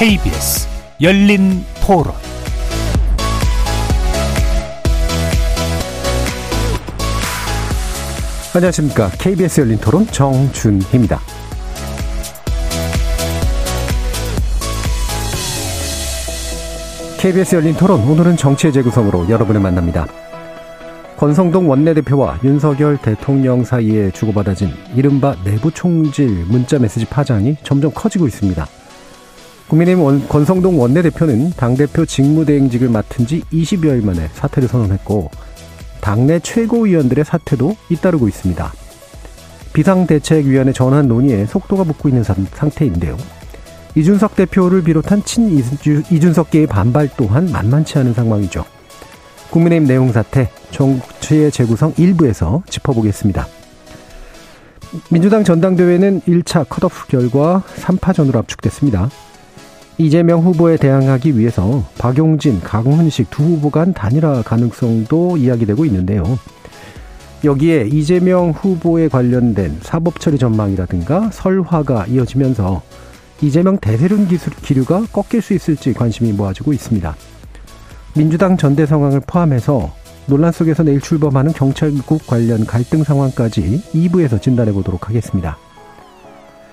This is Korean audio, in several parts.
KBS 열린 토론 안녕하십니까. KBS 열린 토론 정준희입니다. KBS 열린 토론 오늘은 정치의 재구성으로 여러분을 만납니다. 권성동 원내대표와 윤석열 대통령 사이에 주고받아진 이른바 내부 총질 문자 메시지 파장이 점점 커지고 있습니다. 국민의힘 원, 권성동 원내대표는 당대표 직무대행직을 맡은 지 20여일 만에 사퇴를 선언했고 당내 최고위원들의 사퇴도 잇따르고 있습니다. 비상대책위원회 전환 논의에 속도가 붙고 있는 상태인데요. 이준석 대표를 비롯한 친 이준석계의 반발 또한 만만치 않은 상황이죠. 국민의힘 내용 사태, 정치의 재구성 일부에서 짚어보겠습니다. 민주당 전당대회는 1차 컷오프 결과 3파전으로 압축됐습니다. 이재명 후보에 대항하기 위해서 박용진, 강훈식 두 후보 간 단일화 가능성도 이야기되고 있는데요. 여기에 이재명 후보에 관련된 사법처리 전망이라든가 설화가 이어지면서 이재명 대세론 기류가 꺾일 수 있을지 관심이 모아지고 있습니다. 민주당 전대 상황을 포함해서 논란 속에서 내일 출범하는 경찰국 관련 갈등 상황까지 2부에서 진단해 보도록 하겠습니다.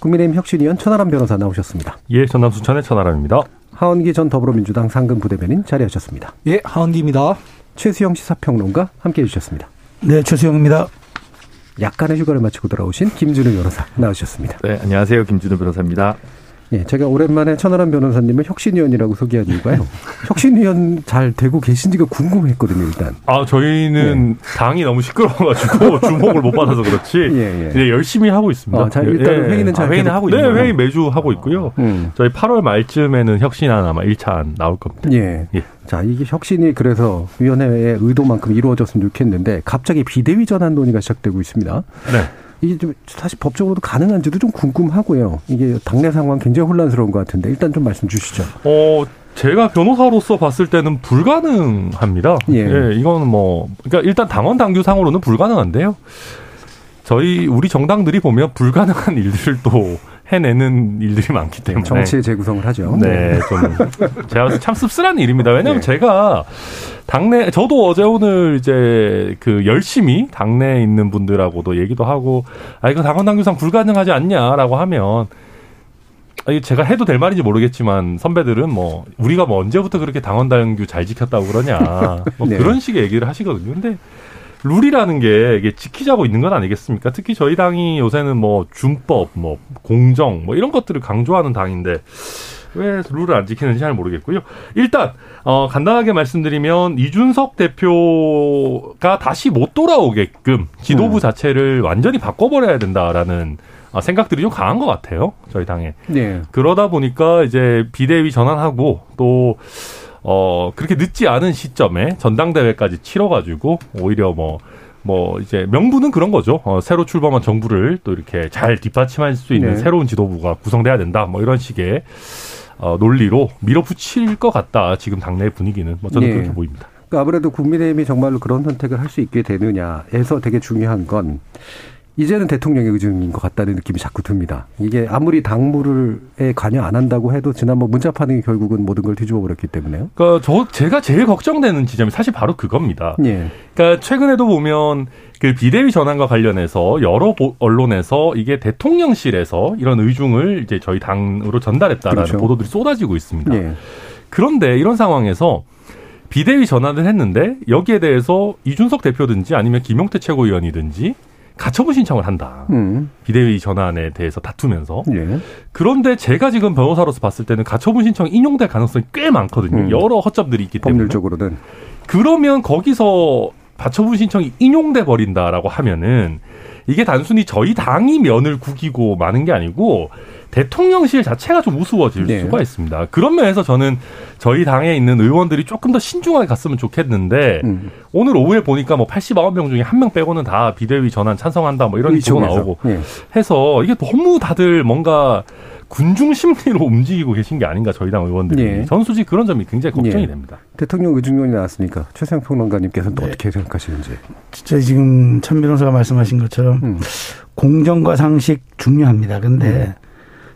국민의힘 혁신위원 천하람 변호사 나오셨습니다. 예, 전남 수천의 천하람입니다. 하원기 전 더불어민주당 상근 부대변인 자리하셨습니다. 예, 하원기입니다. 최수영 시사평론가 함께해 주셨습니다. 네, 최수영입니다. 약간의 휴가를 마치고 돌아오신 김준우 변호사 나오셨습니다. 네, 안녕하세요. 김준우 변호사입니다. 예, 제가 오랜만에 천하람 변호사님을 혁신위원이라고 소개한 이유가요. 혁신위원 잘 되고 계신지가 궁금했거든요, 일단. 아, 저희는 예. 당이 너무 시끄러워가지고 주목을 못 받아서 그렇지. 예, 예. 네, 열심히 하고 있습니다. 아, 자, 일단 예. 회의는 잘 아, 회의는 하고 있는 네, 회의 매주 하고 있고요. 음. 저희 8월 말쯤에는 혁신안 아마 1차 나올 겁니다. 예. 예. 자, 이게 혁신이 그래서 위원회의 의도만큼 이루어졌으면 좋겠는데 갑자기 비대위 전환 논의가 시작되고 있습니다. 네. 이게 좀 사실 법적으로도 가능한지도 좀 궁금하고요. 이게 당내 상황 굉장히 혼란스러운 것 같은데 일단 좀 말씀 주시죠. 어, 제가 변호사로서 봤을 때는 불가능합니다. 예. 예 이거는 뭐, 그러니까 일단 당원 당규상으로는 불가능한데요. 저희 우리 정당들이 보면 불가능한 일들도 해내는 일들이 많기 때문에 정치의 재구성을 하죠. 네, 좀 제가 참 씁쓸한 일입니다. 왜냐하면 네. 제가 당내 저도 어제 오늘 이제 그 열심히 당내에 있는 분들하고도 얘기도 하고 아 이거 당원 당규상 불가능하지 않냐라고 하면 제가 해도 될 말인지 모르겠지만 선배들은 뭐 우리가 뭐 언제부터 그렇게 당원 당규 잘 지켰다고 그러냐 뭐 네. 그런 식의 얘기를 하시거든요. 근데 룰이라는 게 이게 지키자고 있는 건 아니겠습니까? 특히 저희 당이 요새는 뭐 준법, 뭐 공정, 뭐 이런 것들을 강조하는 당인데 왜 룰을 안 지키는지 잘 모르겠고요. 일단 어 간단하게 말씀드리면 이준석 대표가 다시 못 돌아오게끔 지도부 음. 자체를 완전히 바꿔버려야 된다라는 어, 생각들이 좀 강한 것 같아요. 저희 당에. 네. 그러다 보니까 이제 비대위 전환하고 또 어, 그렇게 늦지 않은 시점에 전당대회까지 치러가지고 오히려 뭐, 뭐 이제 명분은 그런 거죠. 어, 새로 출범한 정부를 또 이렇게 잘 뒷받침할 수 있는 네. 새로운 지도부가 구성돼야 된다. 뭐 이런 식의 어, 논리로 밀어붙일 것 같다. 지금 당내 분위기는 뭐 저는 네. 그렇게 보입니다. 그러니까 아무래도 국민의힘이 정말로 그런 선택을 할 수 있게 되느냐에서 되게 중요한 건 이제는 대통령의 의중인 것 같다는 느낌이 자꾸 듭니다. 이게 아무리 당무를에 관여 안 한다고 해도 지난번 문자 파능이 결국은 모든 걸 뒤집어 버렸기 때문에요. 그러니까 저 제가 제일 걱정되는 지점이 사실 바로 그겁니다. 예. 그러니까 최근에도 보면 그 비대위 전환과 관련해서 여러 언론에서 이게 대통령실에서 이런 의중을 이제 저희 당으로 전달했다라는 그렇죠. 보도들이 쏟아지고 있습니다. 예. 그런데 이런 상황에서 비대위 전환을 했는데 여기에 대해서 이준석 대표든지 아니면 김용태 최고위원이든지 가처분 신청을 한다. 음. 비대위 전환에 대해서 다투면서. 예. 그런데 제가 지금 변호사로서 봤을 때는 가처분 신청 인용될 가능성이 꽤 많거든요. 음. 여러 허점들이 있기 때문에. 법률적으로는 그러면 거기서 가처분 신청이 인용돼 버린다라고 하면은 이게 단순히 저희 당이 면을 구기고 마는 게 아니고 대통령실 자체가 좀 우스워질 네. 수가 있습니다. 그런 면에서 저는 저희 당에 있는 의원들이 조금 더 신중하게 갔으면 좋겠는데 음. 오늘 오후에 보니까 뭐 89명 중에 한 명 빼고는 다 비대위 전환 찬성한다 뭐 이런 의총에서. 나오고 예. 해서 이게 너무 다들 뭔가 군중 심리로 움직이고 계신 게 아닌가 저희 당 의원들이 예. 전 솔직히 그런 점이 굉장히 걱정이 예. 됩니다. 대통령 의중론이 나왔으니까 최상 평론가님께서는 또 네. 어떻게 생각하시는지. 진짜 지금 천 변호사가 말씀하신 것처럼 음. 공정과 상식 중요합니다. 근데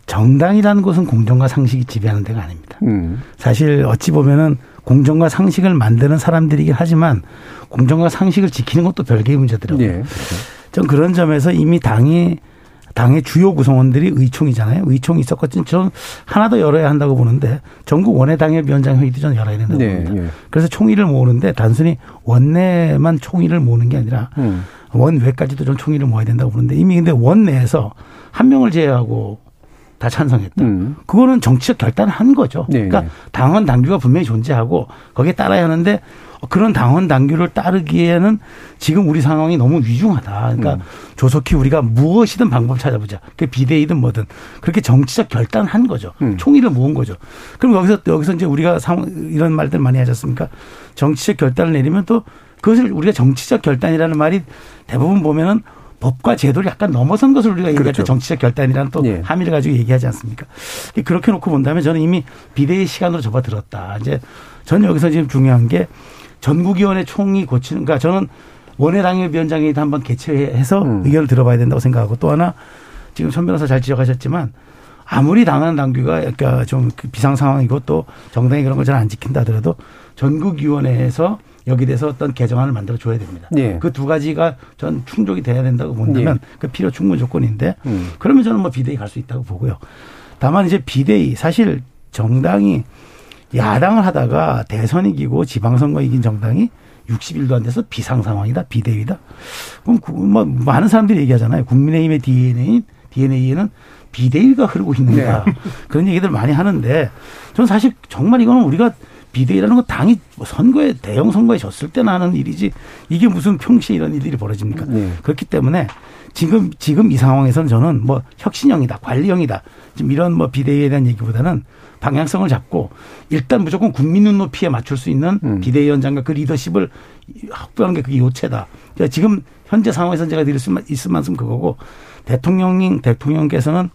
정당이라는 곳은 공정과 상식이 지배하는 데가 아닙니다. 음. 사실 어찌 보면은 공정과 상식을 만드는 사람들이긴 하지만 공정과 상식을 지키는 것도 별개의 문제더라고요. 예. 전 그런 점에서 이미 당이 당의 주요 구성원들이 의총이잖아요. 의총이 있었거든. 저는 하나 더 열어야 한다고 보는데 전국 원내 당협 위원장 회의도 저는 열어야 된다고 네. 봅니다. 예. 그래서 총의를 모으는데 단순히 원내만 총의를 모으는 게 아니라 음. 원외까지도 좀 총의를 모아야 된다고 보는데 이미 근데 원내에서 한 명을 제외하고 다 찬성했다. 음. 그거는 정치적 결단을 한 거죠. 네, 그러니까 네. 당원 당규가 분명히 존재하고 거기에 따라야 하는데 그런 당원 당규를 따르기에는 지금 우리 상황이 너무 위중하다. 그러니까 음. 조속히 우리가 무엇이든 방법 찾아보자. 그 비대위든 뭐든 그렇게 정치적 결단을 한 거죠. 음. 총의를 모은 거죠. 그럼 여기서 여기서 이제 우리가 이런 말들 많이 하지 않습니까? 정치적 결단을 내리면 또 그것을 우리가 정치적 결단이라는 말이 대부분 보면은 법과 제도를 약간 넘어선 것을 우리가 얘기할 그렇죠. 때 정치적 결단이라는 또 예. 함의를 가지고 얘기하지 않습니까? 그렇게 놓고 본다면 저는 이미 비대위 시간으로 접어들었다. 이제 저는 여기서 지금 중요한 게 전국위원회 총이 고치는, 그러니까 저는 원내당협위원장회의도 한번 개최해서 음. 의견을 들어봐야 된다고 생각하고 또 하나 지금 천 변호사 잘 지적하셨지만 아무리 당하는 당규가 그러니까 좀그 비상 상황이고 또 정당이 그런 걸 잘 안 지킨다 하더라도 전국위원회에서 여기 대해서 어떤 개정안을 만들어 줘야 됩니다. 예. 그두 가지가 전 충족이 돼야 된다고 본다면 그 필요 충분 조건인데 음. 그러면 저는 뭐 비대위 갈 수 있다고 보고요. 다만 이제 비대위 사실 정당이 야당을 하다가 대선 이기고 지방선거 이긴 정당이 60일도 안 돼서 비상 상황이다 비대위다. 그럼 그 뭐 많은 사람들이 얘기하잖아요. 국민의힘의 DNA DNA에는 비대위가 흐르고 있는가 그런 얘기들 많이 하는데 저는 사실 정말 이거는 우리가 비대위라는 건 당이 뭐 선거에 대형 선거에 졌을 때나 하는 일이지 이게 무슨 평시에 이런 일들이 벌어집니까? 네. 그렇기 때문에 지금 지금 이 상황에서는 저는 뭐 혁신형이다, 관리형이다. 지금 이런 뭐 비대위에 대한 얘기보다는 방향성을 잡고 일단 무조건 국민 눈높이에 맞출 수 있는 음. 비대위원장과 그 리더십을 확보하는 게 그게 요체다. 그러니까 지금 현재 상황에서 제가 드릴 수 있을 만큼 그거고 대통령님 대통령께서는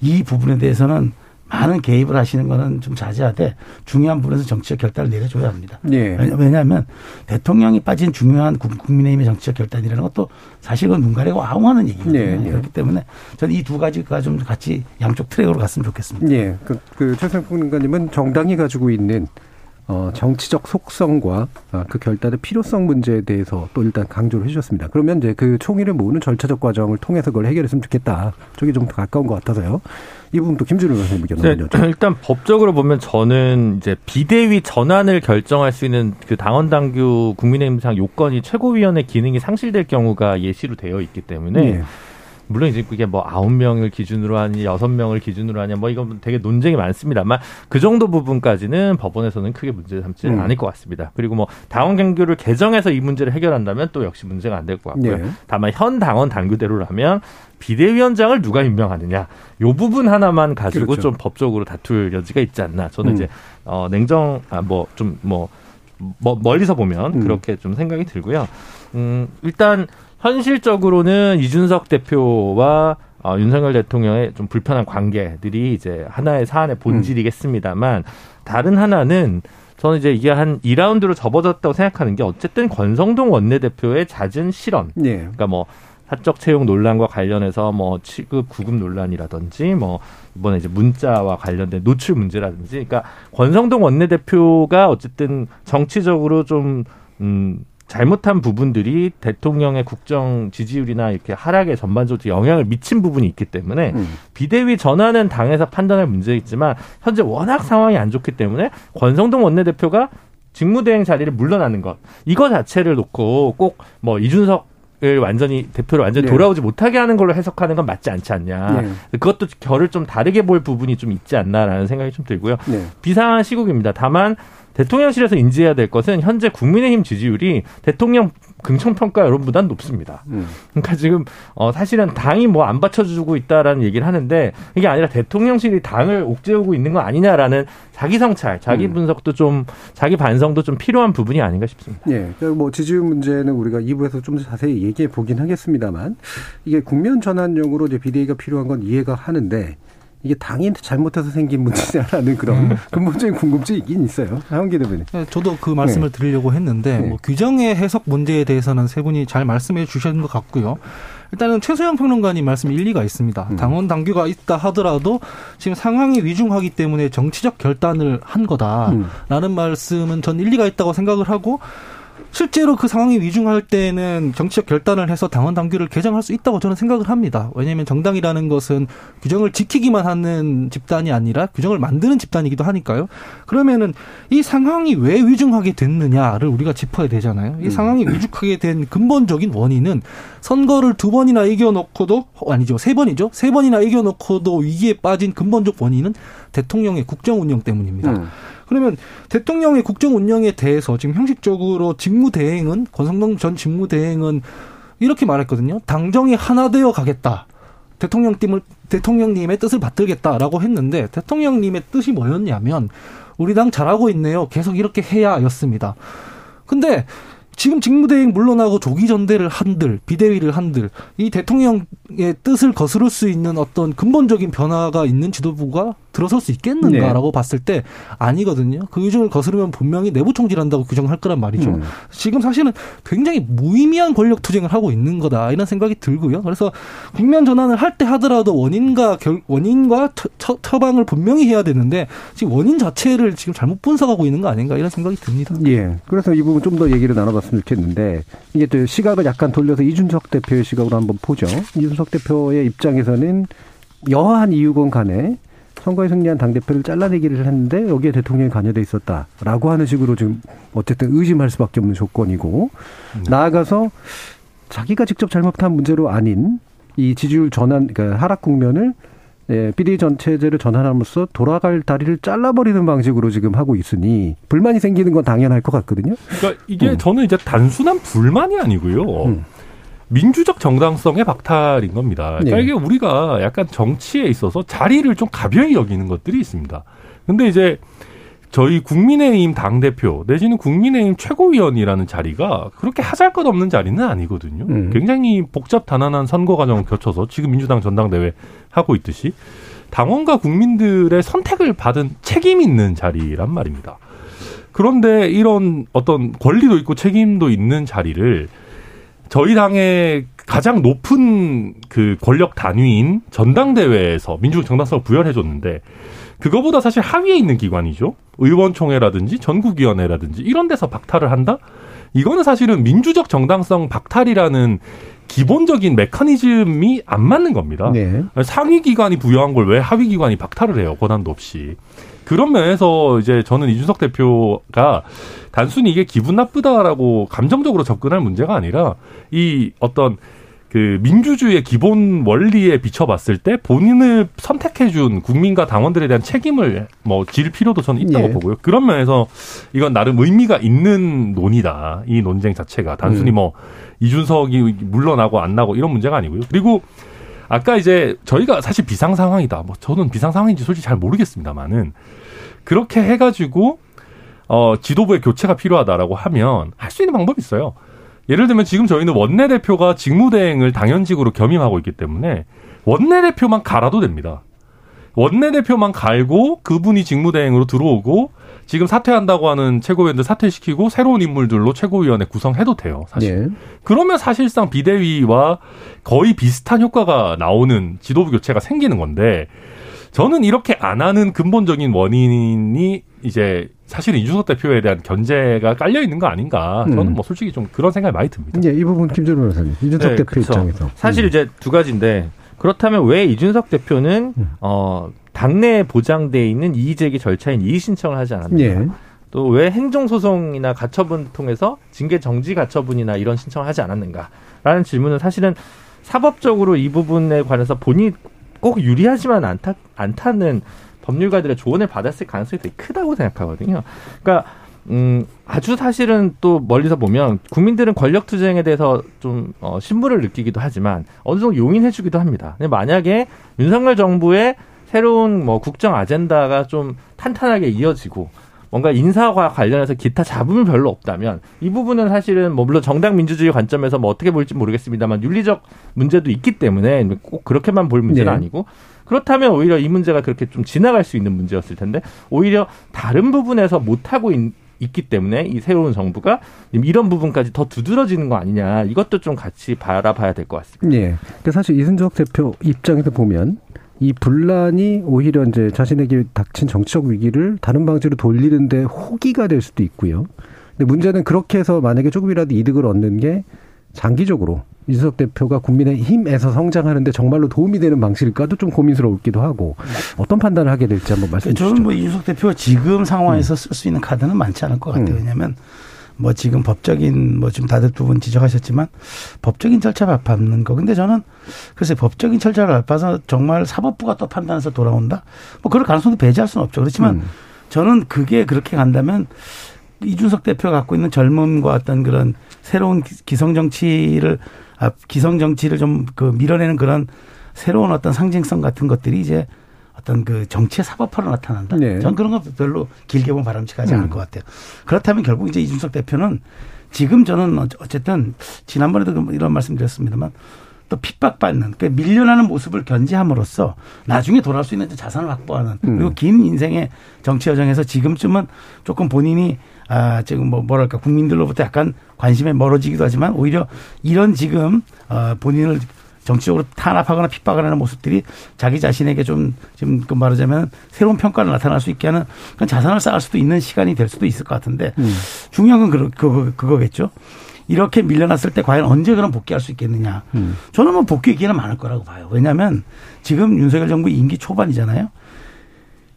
이 부분에 대해서는 많은 개입을 하시는 거는 좀 자제하되 중요한 부분에서 정치적 결단을 내려줘야 합니다. 예. 왜냐- 왜냐하면 대통령이 빠진 중요한 국- 국민의힘의 정치적 결단이라는 것도 사실 그건 눈 가리고 아웅하는 얘기거든요. 네, 네. 그렇기 때문에 저는 이 두 가지가 좀 같이 양쪽 트랙으로 갔으면 좋겠습니다. 예. 그, 그 최상평 의원님은 정당이 가지고 있는 어, 정치적 속성과 아, 그 결단의 필요성 문제에 대해서 또 일단 강조를 해주셨습니다. 그러면 이제 그 총의를 모으는 절차적 과정을 통해서 그걸 해결했으면 좋겠다. 쪽이 좀더 가까운 것 같아서요. 이 부분도 김준호 변호사님 의견 네, 여쭤 일단 법적으로 보면 저는 이제 비대위 전환을 결정할 수 있는 그 당원 당규 국민의힘상 요건이 최고위원회 기능이 상실될 경우가 예시로 되어 있기 때문에 예. 물론 이제 그게 뭐 아홉 명을 기준으로 하니 여섯 명을 기준으로 하냐 뭐 이건 되게 논쟁이 많습니다만 그 정도 부분까지는 법원에서는 크게 문제 삼지는 음. 않을 것 같습니다. 그리고 뭐 당원 경규를 개정해서 이 문제를 해결한다면 또 역시 문제가 안 될 것 같고요. 예. 다만 현 당원 당규대로라면 비대위원장을 누가 임명하느냐 요 부분 하나만 가지고 그렇죠. 좀 법적으로 다툴 여지가 있지 않나 저는 음. 이제 어 냉정 아뭐 좀뭐 뭐 멀리서 보면 음. 그렇게 좀 생각이 들고요. 음 일단 현실적으로는 이준석 대표와 어, 윤석열 대통령의 좀 불편한 관계들이 이제 하나의 사안의 본질이겠습니다만 다른 하나는 저는 이제 이게 한 2라운드로 접어졌다고 생각하는 게 어쨌든 권성동 원내대표의 잦은 실언. 예. 그러니까 뭐 사적 채용 논란과 관련해서 뭐 취급 구급 논란이라든지 뭐 이번에 이제 문자와 관련된 노출 문제라든지. 그러니까 권성동 원내대표가 어쨌든 정치적으로 좀 음, 잘못한 부분들이 대통령의 국정 지지율이나 이렇게 하락에 전반적으로 영향을 미친 부분이 있기 때문에 음. 비대위 전환은 당에서 판단할 문제있지만 현재 워낙 상황이 안 좋기 때문에 권성동 원내대표가 직무대행 자리를 물러나는 것 이거 자체를 놓고 꼭 뭐 이준석 을 완전히 대표를 완전히 네. 돌아오지 못하게 하는 걸로 해석하는 건 맞지 않지 않냐. 네. 그것도 결을 좀 다르게 볼 부분이 좀 있지 않나라는 생각이 좀 들고요. 네. 비상한 시국입니다. 다만 대통령실에서 인지해야 될 것은 현재 국민의힘 지지율이 대통령 긍정평가 여론보다는 높습니다. 음. 그러니까 지금 어 사실은 당이 뭐 안 받쳐주고 있다라는 얘기를 하는데 이게 아니라 대통령실이 당을 옥죄우고 있는 거 아니냐라는 자기 성찰, 자기 음. 분석도 좀 자기 반성도 좀 필요한 부분이 아닌가 싶습니다. 예. 그뭐 지지율 문제는 우리가 2부에서 좀더 자세히 얘기해 보긴 하겠습니다만 이게 국면 전환용으로 이제 비대위가 필요한 건 이해가 하는데 이게 당이 잘못해서 생긴 문제냐라는 그런 음. 근본적인 궁금증이 있긴 있어요. 하원기 대표님. 네, 저도 그 말씀을 드리려고 했는데 네. 뭐 규정의 해석 문제에 대해서는 세 분이 잘 말씀해 주신 것 같고요. 일단은 최소영 평론가님 말씀 일리가 있습니다. 음. 당원 당규가 있다 하더라도 지금 상황이 위중하기 때문에 정치적 결단을 한 거다라는 음. 말씀은 전 일리가 있다고 생각을 하고 실제로 그 상황이 위중할 때는 정치적 결단을 해서 당원 당규를 개정할 수 있다고 저는 생각을 합니다. 왜냐하면 정당이라는 것은 규정을 지키기만 하는 집단이 아니라 규정을 만드는 집단이기도 하니까요. 그러면은 이 상황이 왜 위중하게 됐느냐를 우리가 짚어야 되잖아요. 이 상황이 위중하게 된 근본적인 원인은 선거를 두 번이나 이겨놓고도 어, 아니죠 세 번이죠 세 번이나 이겨놓고도 위기에 빠진 근본적 원인은 대통령의 국정 운영 때문입니다. 음. 그러면 대통령의 국정 운영에 대해서 지금 형식적으로 직무대행은 권성동 전 직무대행은 이렇게 말했거든요. 당정이 하나 되어 가겠다. 대통령 팀을 대통령님의 뜻을 받들겠다라고 했는데 대통령님의 뜻이 뭐였냐면 우리 당 잘하고 있네요. 계속 이렇게 해야였습니다. 근데 지금 직무대행 물러나고 조기 전대를 한들 비대위를 한들 이 대통령 의 뜻을 거스를 수 있는 어떤 근본적인 변화가 있는 지도부가 들어설 수 있겠는가라고 봤을 때 아니거든요. 그 규정을 거스르면 분명히 내부 총질한다고 규정할 거란 말이죠. 음. 지금 사실은 굉장히 무의미한 권력 투쟁을 하고 있는 거다 이런 생각이 들고요. 그래서 국면 전환을 할 때 하더라도 원인과 결, 원인과 처, 처, 처방을 분명히 해야 되는데 지금 원인 자체를 지금 잘못 분석하고 있는 거 아닌가 이런 생각이 듭니다. 예. 그래서 이 부분 좀 더 얘기를 나눠봤으면 좋겠는데 이게 또 시각을 약간 돌려서 이준석 대표의 시각으로 한번 보죠. 이준석 대표의 입장에서는 여하한 이유건 간에 선거에 승리한 당대표를 잘라내기를 했는데 여기에 대통령이 관여돼 있었다라고 하는 식으로 지금 어쨌든 의심할 수밖에 없는 조건이고 나아가서 자기가 직접 잘못한 문제로 아닌 이 지지율 전환, 그러니까 하락 국면을 예, 비대위 전체제를 전환함으로써 돌아갈 다리를 잘라버리는 방식으로 지금 하고 있으니 불만이 생기는 건 당연할 것 같거든요. 그러니까 이게 음. 저는 이제 단순한 불만이 아니고요. 음. 민주적 정당성의 박탈인 겁니다. 그러니까 네. 이게 우리가 약간 정치에 있어서 자리를 좀 가벼이 여기는 것들이 있습니다. 근데 이제 저희 국민의힘 당대표 내지는 국민의힘 최고위원이라는 자리가 그렇게 하잘 것 없는 자리는 아니거든요. 음. 굉장히 복잡 단안한 선거 과정을 거쳐서 지금 민주당 전당대회 하고 있듯이 당원과 국민들의 선택을 받은 책임 있는 자리란 말입니다. 그런데 이런 어떤 권리도 있고 책임도 있는 자리를 저희 당의 가장 높은 그 권력 단위인 전당대회에서 민주적 정당성을 부여해 줬는데 그거보다 사실 하위에 있는 기관이죠. 의원총회라든지 전국위원회라든지 이런 데서 박탈을 한다? 이거는 사실은 민주적 정당성 박탈이라는 기본적인 메커니즘이 안 맞는 겁니다. 네. 상위 기관이 부여한 걸 왜 하위 기관이 박탈을 해요? 권한도 없이. 그런 면에서 이제 저는 이준석 대표가 단순히 이게 기분 나쁘다라고 감정적으로 접근할 문제가 아니라 이 어떤 그 민주주의의 기본 원리에 비춰봤을 때 본인을 선택해준 국민과 당원들에 대한 책임을 뭐 질 필요도 저는 있다고 예. 보고요. 그런 면에서 이건 나름 의미가 있는 논의다. 이 논쟁 자체가 단순히 음. 뭐 이준석이 물러나고 안 나고 이런 문제가 아니고요. 그리고 아까 이제 저희가 사실 비상 상황이다. 뭐 저는 비상 상황인지 솔직히 잘 모르겠습니다만은 그렇게 해가지고 어 지도부의 교체가 필요하다라고 하면 할 수 있는 방법이 있어요. 예를 들면 지금 저희는 원내대표가 직무대행을 당연직으로 겸임하고 있기 때문에 원내대표만 갈아도 됩니다. 원내대표만 갈고 그분이 직무대행으로 들어오고 지금 사퇴한다고 하는 최고위원들 사퇴시키고 새로운 인물들로 최고위원회 구성해도 돼요. 사실. 예. 그러면 사실상 비대위와 거의 비슷한 효과가 나오는 지도부 교체가 생기는 건데 저는 이렇게 안 하는 근본적인 원인이 이제 사실은 이준석 대표에 대한 견제가 깔려 있는 거 아닌가. 저는 음. 뭐 솔직히 좀 그런 생각이 많이 듭니다. 예, 이 부분 김준호 변호사님. 이준석 네, 대표 그쵸. 입장에서. 사실 음. 이제 두 가지인데 그렇다면 왜 이준석 대표는 음. 어 당내에 보장돼 있는 이의제기 절차인 이의 신청을 하지 않았냐? 예. 또왜 행정소송이나 가처분 통해서 징계 정지 가처분이나 이런 신청을 하지 않았는가라는 질문은 사실은 사법적으로 이 부분에 관해서 본인이 꼭 유리하지만 않다, 않다는 법률가들의 조언을 받았을 가능성이 되게 크다고 생각하거든요. 그러니까 음, 아주 사실은 또 멀리서 보면 국민들은 권력 투쟁에 대해서 좀 어, 신부를 느끼기도 하지만 어느 정도 용인해주기도 합니다. 근데 만약에 윤석열 정부의 새로운 뭐 국정 아젠다가 좀 탄탄하게 이어지고 뭔가 인사와 관련해서 기타 잡음이 별로 없다면 이 부분은 사실은 뭐 물론 정당 민주주의 관점에서 뭐 어떻게 볼지 모르겠습니다만 윤리적 문제도 있기 때문에 꼭 그렇게만 볼 문제는 네. 아니고 그렇다면 오히려 이 문제가 그렇게 좀 지나갈 수 있는 문제였을 텐데 오히려 다른 부분에서 못하고 있, 있기 때문에 이 새로운 정부가 이런 부분까지 더 두드러지는 거 아니냐 이것도 좀 같이 바라봐야 될 것 같습니다. 예. 근데 사실 이순석 대표 입장에서 보면 이 분란이 오히려 이제 자신에게 닥친 정치적 위기를 다른 방식으로 돌리는데 호기가 될 수도 있고요. 근데 문제는 그렇게 해서 만약에 조금이라도 이득을 얻는 게 장기적으로 이준석 대표가 국민의 힘에서 성장하는데 정말로 도움이 되는 방식일까도 좀 고민스러울기도 하고 어떤 판단을 하게 될지 한번 말씀해 주시죠. 저는 뭐 이준석 대표가 지금 상황에서 쓸 수 있는 카드는 많지 않을 것 같아요. 음. 왜냐하면 뭐 지금 법적인 뭐 지금 다들 두 분 지적하셨지만 법적인 절차 밟는 거. 근데 저는 글쎄 법적인 절차를 밟아서 정말 사법부가 또 판단해서 돌아온다. 뭐 그럴 가능성도 배제할 수는 없죠. 그렇지만 음. 저는 그게 그렇게 간다면 이준석 대표가 갖고 있는 젊음과 어떤 그런 새로운 기- 기성 정치를 아, 기성 정치를 좀 그 밀어내는 그런 새로운 어떤 상징성 같은 것들이 이제 어떤 그 정치의 사법화로 나타난다. 네. 저는 그런 거 별로 길게 보면 바람직하지 음. 않을 것 같아요. 그렇다면 결국 이제 이준석 대표는 지금 저는 어째- 어쨌든 지난번에도 그 이런 말씀 드렸습니다만 또 핍박받는 그 밀려나는 모습을 견제함으로써 나중에 돌아올 수 있는 자산을 확보하는 음. 그리고 긴 인생의 정치 여정에서 지금쯤은 조금 본인이 아 지금 뭐 뭐랄까 국민들로부터 약간 관심에 멀어지기도 하지만 오히려 이런 지금 어 본인을 정치적으로 탄압하거나 핍박을 하는 모습들이 자기 자신에게 좀 지금 그 말하자면 새로운 평가를 나타날 수 있게 하는 그런 자산을 쌓을 수도 있는 시간이 될 수도 있을 것 같은데 음. 중요한 건 그거, 그거, 그거겠죠. 이렇게 밀려났을 때 과연 언제 그럼 복귀할 수 있겠느냐. 음. 저는 뭐 복귀 기회는 많을 거라고 봐요. 왜냐하면 지금 윤석열 정부 임기 초반이잖아요.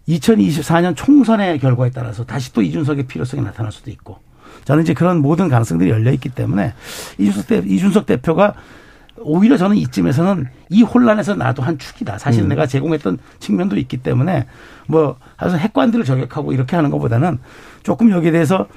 2024년 총선의 결과에 따라서 다시 또 이준석의 필요성이 나타날 수도 있고 저는 이제 그런 모든 가능성들이 열려 있기 때문에 이준석, 대, 이준석 대표가 오히려 저는 이쯤에서는 이 혼란에서 나도 한 축이다. 사실 은 내가 제공했던 측면도 있기 때문에 뭐 그래서 핵관들을 저격하고 이렇게 하는 것보다는 조금 여기에 대해서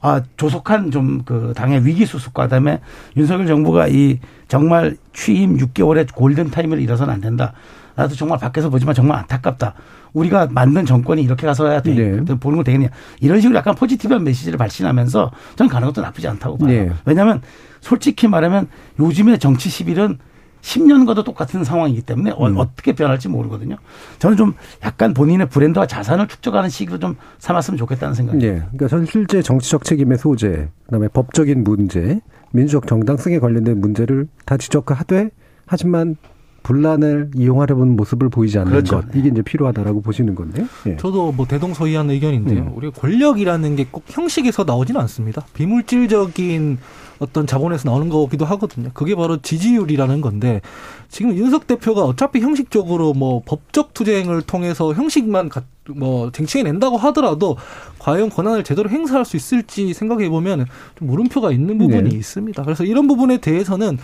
아 조속한 좀 그 당의 위기 수습과 그다음에 윤석열 정부가 이 정말 취임 6개월의 골든 타임을 잃어서는 안 된다. 나도 정말 밖에서 보지만 정말 안타깝다. 우리가 만든 정권이 이렇게 가서야 돼. 네. 보는 거 되겠냐. 이런 식으로 약간 positive한 메시지를 발신하면서 저는 가는 것도 나쁘지 않다고 봐요. 네. 왜냐하면 솔직히 말하면 요즘의 정치 십일은 10년과도 똑같은 상황이기 때문에 어- 음. 어떻게 변할지 모르거든요. 저는 좀 약간 본인의 브랜드와 자산을 축적하는 시기로 좀 삼았으면 좋겠다는 생각이 예. 그러니까 전 실제 정치적 책임의 소재, 그다음에 법적인 문제, 민주적 정당성에 관련된 문제를 다 지적하되 하지만 분란을 이용하려는 모습을 보이지 않는 그렇죠. 것 이게 이제 필요하다라고 보시는 건데. 예. 저도 뭐 대동소이한 의견인데요. 음. 우리가 권력이라는 게 꼭 형식에서 나오지는 않습니다. 비물질적인 어떤 자본에서 나오는 거기도 하거든요. 그게 바로 지지율이라는 건데 지금 윤석 대표가 어차피 형식적으로 뭐 법적 투쟁을 통해서 형식만 가- 뭐 쟁취해 낸다고 하더라도 과연 권한을 제대로 행사할 수 있을지 생각해 보면 좀 물음표가 있는 부분이 네. 있습니다. 그래서 이런 부분에 대해서는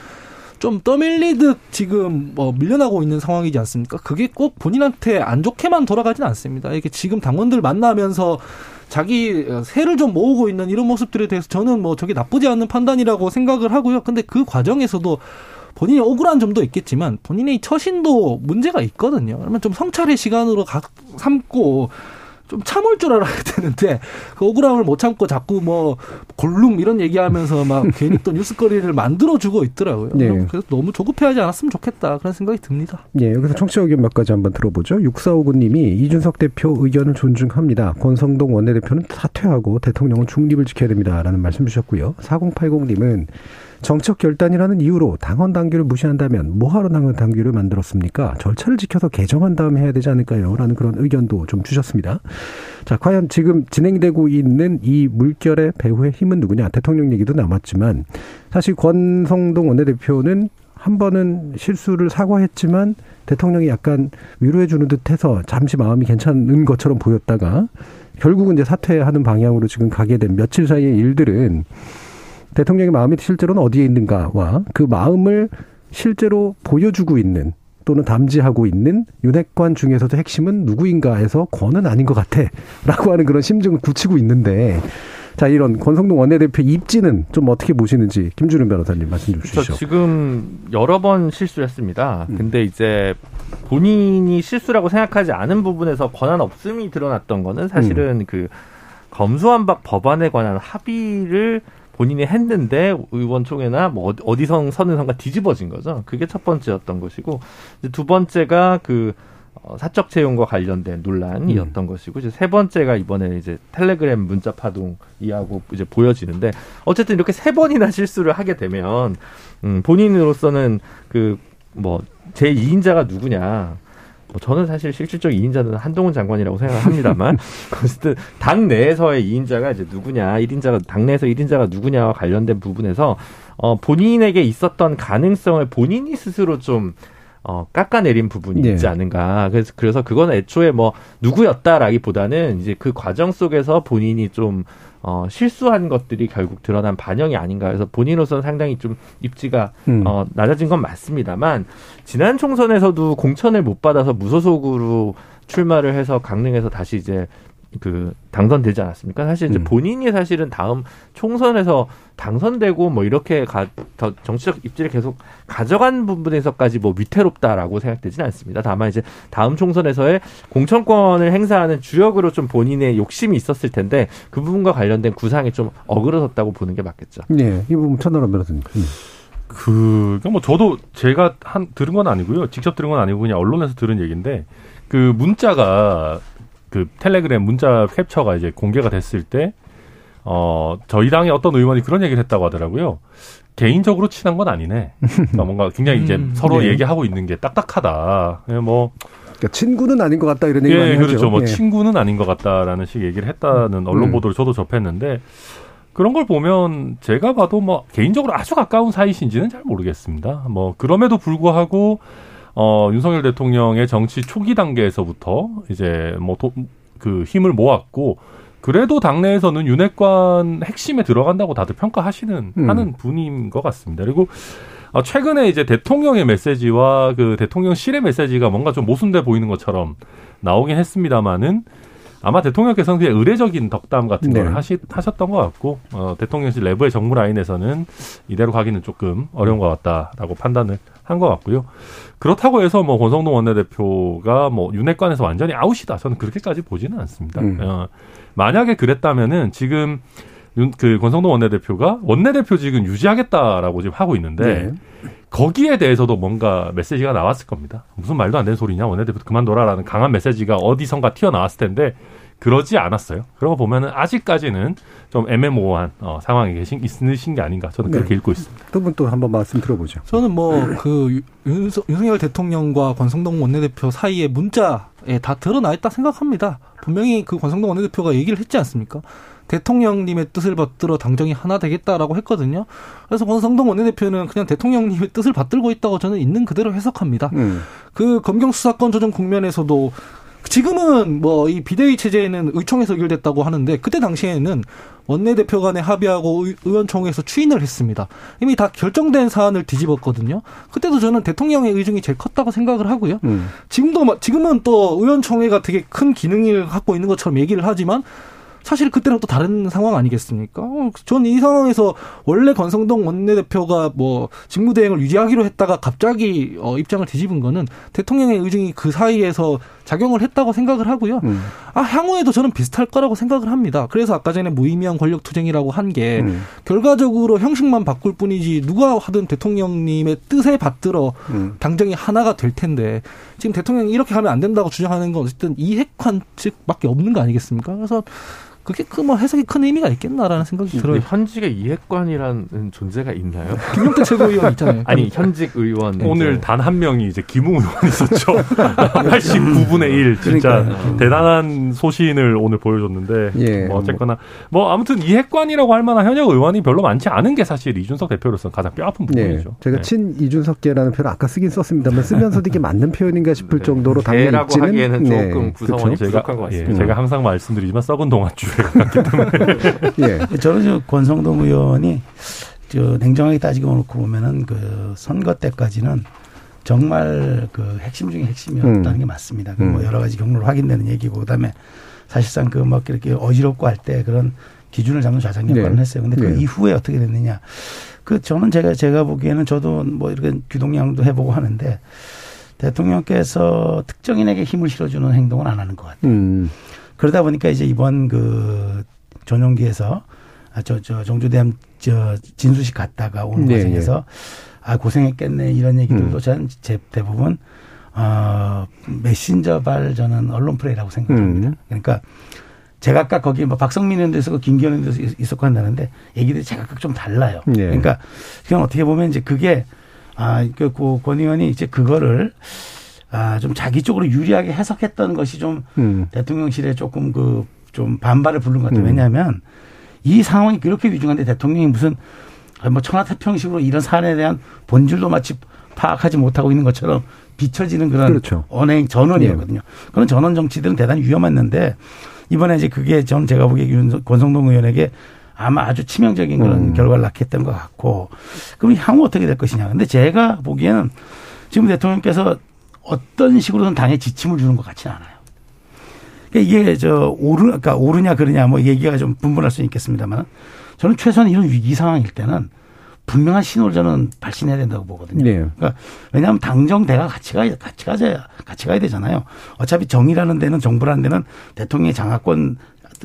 좀 떠밀리듯 지금 뭐 밀려나고 있는 상황이지 않습니까? 그게 꼭 본인한테 안 좋게만 돌아가진 않습니다. 이게 지금 당원들 만나면서 자기 세를 좀 모으고 있는 이런 모습들에 대해서 저는 뭐 저게 나쁘지 않은 판단이라고 생각을 하고요. 근데 그 과정에서도 본인이 억울한 점도 있겠지만 본인의 처신도 문제가 있거든요. 그러면 좀 성찰의 시간으로 가, 삼고 좀 참을 줄 알아야 되는데 그 억울함을 못 참고 자꾸 뭐 골룸 이런 얘기하면서 막 괜히 또 뉴스거리를 만들어주고 있더라고요. 네. 그래서 너무 조급해하지 않았으면 좋겠다 그런 생각이 듭니다. 예, 여기서 청취자 의견 몇 가지 한번 들어보죠. 6459님이 이준석 대표 의견을 존중합니다. 권성동 원내대표는 사퇴하고 대통령은 중립을 지켜야 됩니다라는 말씀 주셨고요. 4080님은 정치적 결단이라는 이유로 당원 당규를 무시한다면 뭐하러 당원 당규를 만들었습니까? 절차를 지켜서 개정한 다음에 해야 되지 않을까요? 라는 그런 의견도 좀 주셨습니다. 자, 과연 지금 진행되고 있는 이 물결의 배후의 힘은 누구냐? 대통령 얘기도 남았지만 사실 권성동 원내대표는 한 번은 실수를 사과했지만 대통령이 약간 위로해 주는 듯해서 잠시 마음이 괜찮은 것처럼 보였다가 결국은 이제 사퇴하는 방향으로 지금 가게 된 며칠 사이의 일들은 대통령의 마음이 실제로는 어디에 있는가와 그 마음을 실제로 보여주고 있는 또는 담지하고 있는 윤핵관 중에서도 핵심은 누구인가에서 권은 아닌 것 같아라고 하는 그런 심증을 굳히고 있는데 자 이런 권성동 원내대표 입지는 좀 어떻게 보시는지 김준우 변호사님 말씀 좀 주시죠. 지금 여러 번 실수했습니다. 음. 근데 이제 본인이 실수라고 생각하지 않은 부분에서 권한 없음이 드러났던 거는 사실은 음. 그 검수완박 법안에 관한 합의를 본인이 했는데 의원총회나 뭐 어디선 서는 선가 뒤집어진 거죠. 그게 첫 번째였던 것이고 두 번째가 그 어, 사적 채용과 관련된 논란이었던 음. 것이고 이제 세 번째가 이번에 이제 텔레그램 문자 파동이하고 이제 보여지는데 어쨌든 이렇게 세 번이나 실수를 하게 되면 음 본인으로서는 그 뭐 제 2인자가 누구냐 뭐 저는 사실 실질적 2인자는 한동훈 장관이라고 생각을 합니다만 어쨌든 당 내에서의 2인자가 이제 누구냐 1인자가 당 내에서 1인자가 누구냐와 관련된 부분에서 어 본인에게 있었던 가능성을 본인이 스스로 좀 어, 깎아내린 부분이 네. 있지 않은가. 그래서, 그래서 그건 애초에 뭐, 누구였다라기보다는 이제 그 과정 속에서 본인이 좀, 어, 실수한 것들이 결국 드러난 반영이 아닌가. 그래서 본인으로서는 상당히 좀 입지가, 음. 어, 낮아진 건 맞습니다만, 지난 총선에서도 공천을 못 받아서 무소속으로 출마를 해서 강릉에서 다시 이제 그 당선되지 않았습니까? 사실 이제 음. 본인이 사실은 다음 총선에서 당선되고 뭐 이렇게 가, 더 정치적 입지를 계속 가져간 부분에서까지 뭐 위태롭다라고 생각되지는 않습니다. 다만 이제 다음 총선에서의 공천권을 행사하는 주역으로 좀 본인의 욕심이 있었을 텐데 그 부분과 관련된 구상이 좀 어그러졌다고 보는 게 맞겠죠. 네, 이 부분 천하람 변호사님. 음. 그, 뭐 저도 제가 한 들은 건 아니고요. 직접 들은 건 아니고 그냥 언론에서 들은 얘기인데 그 문자가 그 텔레그램 문자 캡처가 이제 공개가 됐을 때, 어, 저희 당의 어떤 의원이 그런 얘기를 했다고 하더라고요. 개인적으로 친한 건 아니네. 그러니까 뭔가 굉장히 이제 음, 서로 네. 얘기하고 있는 게 딱딱하다. 뭐. 그러니까 친구는 아닌 것 같다 이런 얘기 예, 많이 그렇죠. 하죠. 뭐 예. 친구는 아닌 것 같다라는 식 얘기를 했다는 언론 음. 보도를 저도 접했는데 그런 걸 보면 제가 봐도 뭐 개인적으로 아주 가까운 사이신지는 잘 모르겠습니다. 뭐 그럼에도 불구하고 어, 윤석열 대통령의 정치 초기 단계에서부터 이제 뭐 그 힘을 모았고 그래도 당내에서는 윤핵관 핵심에 들어간다고 다들 평가하시는 음. 하는 분인 것 같습니다. 그리고 어, 최근에 이제 대통령의 메시지와 그 대통령실의 메시지가 뭔가 좀 모순돼 보이는 것처럼 나오긴 했습니다만은 아마 대통령께서는 그냥 의례적인 덕담 같은 네. 걸 하시, 하셨던 것 같고 어, 대통령실 내부의 정무 라인에서는 이대로 가기는 조금 어려운 것 같다라고 판단을 한 것 같고요. 그렇다고 해서 뭐 권성동 원내대표가 뭐 윤핵관에서 완전히 아웃이다. 저는 그렇게까지 보지는 않습니다. 음. 어, 만약에 그랬다면은 지금 윤, 그 권성동 원내대표가 원내대표직은 유지하겠다라고 지금 하고 있는데 네. 거기에 대해서도 뭔가 메시지가 나왔을 겁니다. 무슨 말도 안 되는 소리냐 원내대표 그만둬라라는 강한 메시지가 어디선가 튀어나왔을 텐데 그러지 않았어요. 그러고 보면은 아직까지는 좀 애매모호한 어, 상황에 계신 있으신 게 아닌가 저는 그렇게 네. 읽고 있습니다. 두 분 또 한번 말씀 들어보죠. 저는 뭐그 윤석열 대통령과 권성동 원내대표 사이의 문자에 다 드러나 있다 생각합니다. 분명히 그 권성동 원내대표가 얘기를 했지 않습니까? 대통령님의 뜻을 받들어 당정이 하나 되겠다라고 했거든요. 그래서 권성동 원내대표는 그냥 대통령님의 뜻을 받들고 있다고 저는 있는 그대로 해석합니다. 음. 그 검경 수사권 조정 국면에서도 지금은 뭐 이 비대위 체제에는 의총에서 의결됐다고 하는데 그때 당시에는 원내대표 간에 합의하고 의원총회에서 추인을 했습니다. 이미 다 결정된 사안을 뒤집었거든요. 그때도 저는 대통령의 의중이 제일 컸다고 생각을 하고요. 음. 지금도 지금은 또 의원총회가 되게 큰 기능을 갖고 있는 것처럼 얘기를 하지만 사실 그때랑 또 다른 상황 아니겠습니까? 어, 전이 상황에서 원래 권성동 원내대표가 뭐 직무대행을 유지하기로 했다가 갑자기 어, 입장을 뒤집은 거는 대통령의 의중이 그 사이에서 작용을 했다고 생각을 하고요. 음. 아 향후에도 저는 비슷할 거라고 생각을 합니다. 그래서 아까 전에 무의미한 권력 투쟁이라고 한게 음. 결과적으로 형식만 바꿀 뿐이지 누가 하든 대통령님의 뜻에 받들어 음. 당정이 하나가 될 텐데 지금 대통령이 이렇게 하면 안 된다고 주장하는 건 어쨌든 이핵관 측밖에 없는 거 아니겠습니까? 그래서 그게 그 뭐 해석이 큰 의미가 있겠나라는 생각이 들어요. 현직의 이해관이라는 존재가 있나요? 김용태 최고위원 있잖아요. 아니 현직 의원 오늘 단 한 명이 이제 김웅 의원 있었죠. 89분의 1 진짜 그러니까요. 대단한 소신을 오늘 보여줬는데 예. 뭐 어쨌거나 뭐 아무튼 이핵관이라고 할 만한 현역 의원이 별로 많지 않은 게 사실 이준석 대표로서는 가장 뼈아픈 네. 부분이죠. 제가 네. 친 이준석계라는 표현을 아까 쓰긴 썼습니다만 쓰면서도 이게 맞는 표현인가 싶을 네. 정도로 당내 입지는 하기에는 네, 조금 구성원이 그렇죠. 제가 부족한 것 예, 같습니다. 제가 항상 말씀드리지만 썩은 동아줄 에 가깝기 때문에 예. 저는 저 권성동 의원이 저 냉정하게 따지고 놓고 보면은 그 선거 때까지는 정말 그 핵심 중에 핵심이었다는 음. 게 맞습니다. 그뭐 음. 여러 가지 경로로 확인되는 얘기고 그다음에 사실상 그 막 이렇게 어지럽고 할 때 그런 기준을 잡는 좌장 역할을 네. 했어요. 근데 그 네. 이후에 어떻게 됐느냐? 그 저는 제가 제가 보기에는 저도 뭐 이렇게 규동량도 해보고 하는데 대통령께서 특정인에게 힘을 실어주는 행동은 안 하는 것 같아요. 음. 그러다 보니까 이제 이번 그 전용기에서 아, 저, 저, 정주대함 저 진수식 갔다가 오는 네, 과정에서 아, 고생했겠네 이런 얘기들도 음. 저는 제 대부분 어, 메신저발 저는 언론 플레이라고 생각합니다. 음. 그러니까 제가 아까 거기 뭐 박성민 의원도 있었고 김기현 의원도 있- 있었고 한다는데 얘기들이 제각각 좀 달라요. 네. 그러니까 그냥 어떻게 보면 이제 그게 아, 그, 고- 권 의원이 이제 그거를 아, 좀 자기 쪽으로 유리하게 해석했던 것이 좀 음. 대통령실에 조금 그 좀 반발을 부른 것 같아요. 음. 왜냐하면 이 상황이 그렇게 위중한데 대통령이 무슨 뭐 천하태평식으로 이런 사안에 대한 본질도 마치 파악하지 못하고 있는 것처럼 비춰지는 그런 그렇죠. 언행 전원이었거든요. 그런 전원 정치들은 대단히 위험했는데 이번에 이제 그게 전 제가 보기에 윤- 권성동 의원에게 아마 아주 치명적인 그런 음. 결과를 낳게 했던 것 같고 그럼 향후 어떻게 될 것이냐. 근데 제가 보기에는 지금 대통령께서 어떤 식으로든 당에 지침을 주는 것 같지는 않아요. 그러니까 이게 저 오르 그러니까 오르냐 그러냐 뭐 얘기가 좀 분분할 수 있겠습니다만 저는 최소한 이런 위기 상황일 때는 분명한 신호를 저는 발신해야 된다고 보거든요. 네. 그러니까 왜냐하면 당정대가 같이 가 같이 가야 같이 가야 되잖아요. 어차피 정의라는 데는 정부라는 데는 대통령의 장악권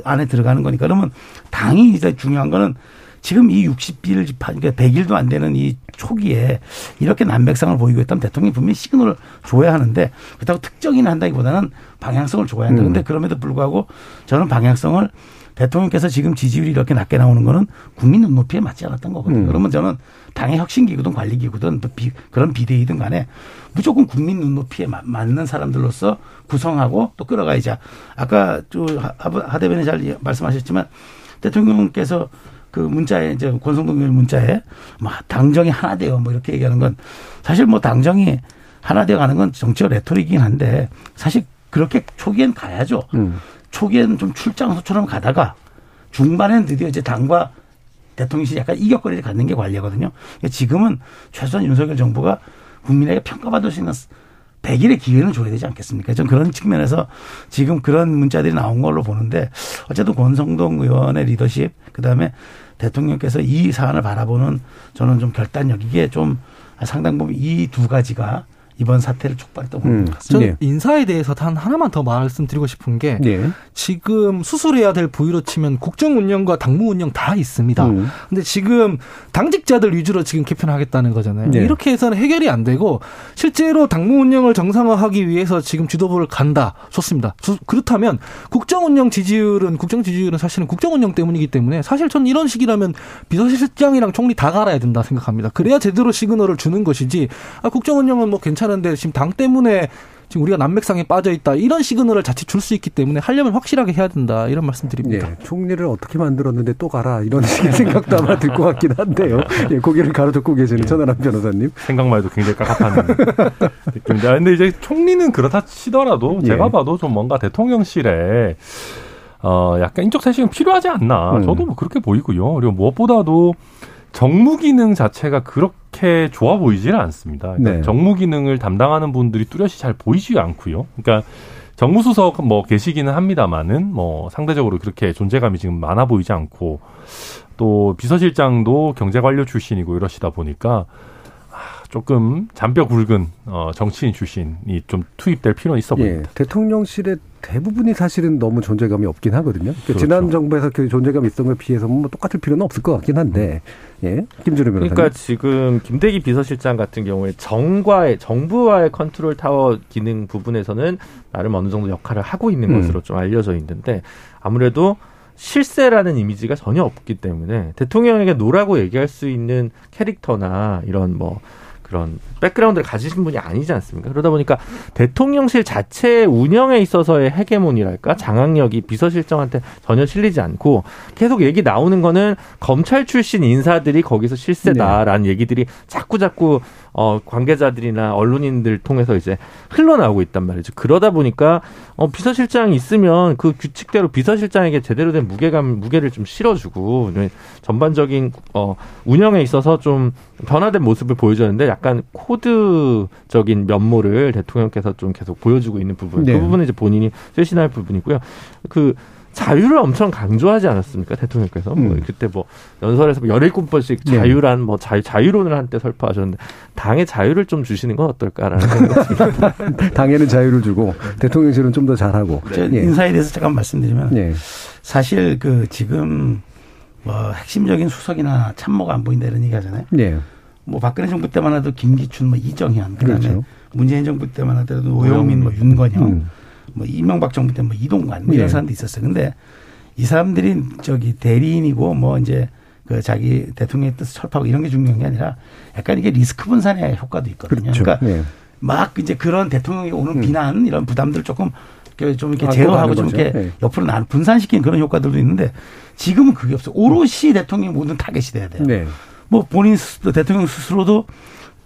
안에 들어가는 거니까 그러면 당이 이제 중요한 거는 지금 이 60일 집판 그러니까 100일도 안 되는 이 초기에 이렇게 난백상을 보이고 있다면 대통령이 분명히 시그널을 줘야 하는데 그렇다고 특정인을 한다기보다는 방향성을 줘야 한다. 음. 근데 그럼에도 불구하고 저는 방향성을 대통령께서 지금 지지율이 이렇게 낮게 나오는 거는 국민 눈높이에 맞지 않았던 거거든요. 음. 그러면 저는 당의 혁신기구든 관리기구든 또 비- 그런 비대위든 간에 무조건 국민 눈높이에 마- 맞는 사람들로서 구성하고 또 끌어가야죠. 아까 저 하- 하- 하대변인 잘 예- 말씀하셨지만 대통령께서 그 문자에 이제 권성동 의원 문자에 뭐 당정이 하나 돼요 뭐 이렇게 얘기하는 건 사실 뭐 당정이 하나 되어 가는 건 정치적 레토릭이긴 한데 사실 그렇게 초기엔 가야죠. 음. 초기에는 좀 출장소처럼 가다가 중반에는 드디어 이제 당과 대통령실이 약간 이격거리를 갖는 게 관례거든요. 그러니까 지금은 최소한 윤석열 정부가 국민에게 평가받을 수 있는 100일의 기회는 줘야 되지 않겠습니까? 전 그런 측면에서 지금 그런 문자들이 나온 걸로 보는데 어쨌든 권성동 의원의 리더십 그다음에 대통령께서 이 사안을 바라보는 저는 좀 결단력 이게 좀 상당 부분 이 두 가지가 이번 사태를 촉발했던 음. 것 같습니다. 저는 네. 인사에 대해서 단 하나만 더 말씀드리고 싶은 게 네. 지금 수술해야 될 부위로 치면 국정 운영과 당무 운영 다 있습니다. 음. 근데 지금 당직자들 위주로 지금 개편하겠다는 거잖아요. 네. 이렇게 해서는 해결이 안 되고 실제로 당무 운영을 정상화하기 위해서 지금 지도부를 간다. 좋습니다. 수- 그렇다면 국정 운영 지지율은 국정 지지율은 사실은 국정 운영 때문이기 때문에 사실 저는 이런 식이라면 비서실장이랑 총리 다 갈아야 된다 생각합니다. 그래야 제대로 시그널을 주는 것이지 아, 국정 운영은 뭐 괜찮 은데 지금 당 때문에 지금 우리가 난맥상에 빠져 있다 이런 시그널을 자칫 줄 수 있기 때문에 하려면 확실하게 해야 된다 이런 말씀드립니다. 예, 총리를 어떻게 만들었는데 또 가라 이런 식의 생각도 아마 들 것 같긴 한데요. 예, 고개를 가로젓고 계시는 천하람 변호사님. 생각만 해도 굉장히 깝깝한 느낌인데. 아, 근데 이제 총리는 그렇다 치더라도 예. 제가 봐도 좀 뭔가 대통령실에 어 약간 인적 쇄신이 필요하지 않나. 음. 저도 뭐 그렇게 보이고요. 그리고 무엇보다도 정무 기능 자체가 그렇게 좋아 보이지는 않습니다. 그러니까 네. 정무 기능을 담당하는 분들이 뚜렷이 잘 보이지 않고요. 그러니까 정무수석 뭐 계시기는 합니다만은 뭐 상대적으로 그렇게 존재감이 지금 많아 보이지 않고 또 비서실장도 경제관료 출신이고 이러시다 보니까 아, 조금 잔뼈 굵은 어, 정치인 출신이 좀 투입될 필요는 있어 예, 보입니다. 대통령실의 대부분이 사실은 너무 존재감이 없긴 하거든요. 그러니까 그렇죠. 지난 정부에서 그 존재감이 있던 거에 비해서 뭐 똑같을 필요는 없을 것 같긴 한데, 예, 김준호 변호사님. 그러니까 지금 김대기 비서실장 같은 경우에 정과의 정부와의 컨트롤 타워 기능 부분에서는 나름 어느 정도 역할을 하고 있는 음. 것으로 좀 알려져 있는데 아무래도 실세라는 이미지가 전혀 없기 때문에 대통령에게 no라고 얘기할 수 있는 캐릭터나 이런 뭐 그런 background를 가지신 분이 아니지 않습니까? 그러다 보니까 대통령실 자체 운영에 있어서의 헤게모니랄까 장악력이 비서실장한테 전혀 실리지 않고 계속 얘기 나오는 거는 검찰 출신 인사들이 거기서 실세다라는 얘기들이 자꾸 자꾸 어 관계자들이나 언론인들 통해서 이제 흘러나오고 있단 말이죠. 그러다 보니까 어 비서실장이 있으면 그 규칙대로 비서실장에게 제대로 된 무게감 무게를 좀 실어주고 전반적인 어 운영에 있어서 좀 변화된 모습을 보여줬는데 약간 코드적인 면모를 대통령께서 좀 계속 보여주고 있는 부분. 네. 그 부분은 이제 본인이 쇄신할 부분이고요. 그 자유를 엄청 강조하지 않았습니까 대통령께서 뭐 음. 그때 뭐 연설에서 17번씩 네. 자유란 뭐 자유, 자유론을 한때 설파하셨는데 당의 자유를 좀 주시는 건 어떨까라는 생각이 듭니다. 당에는 자유를 주고 대통령실은 좀 더 잘하고. 저 예. 인사에 대해서 잠깐 말씀드리면 예. 사실 그 지금 뭐 핵심적인 수석이나 참모가 안 보인다 이런 얘기 하잖아요. 예. 뭐 박근혜 정부 때만 해도 김기춘, 뭐 이정현, 그다음에 그렇죠. 문재인 정부 때만 하더라도 노영민, 뭐 윤건영, 음. 뭐 이명박 정부 때 뭐 이동관 뭐 이런 예. 사람도 있었어요. 근데 이 사람들이 저기 대리인이고 뭐 이제 그 자기 대통령의 뜻을 철파하고 이런 게 중요한 게 아니라 약간 이게 리스크 분산의 효과도 있거든요. 그렇죠. 그러니까 예. 막 이제 그런 대통령이 오는 음. 비난 이런 부담들을 조금 좀 이렇게 안고 제어하고 좀. 이렇게 네. 옆으로 나 분산시키는 그런 효과들도 있는데 지금은 그게 없어요. 오롯이 대통령이 모든 타겟이 돼야 돼요. 네. 뭐 본인 스스로 대통령 스스로도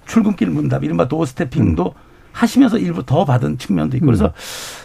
출근길 문답 이른바 도어스태핑도 음. 하시면서 일부 더 받은 측면도 있고 그래서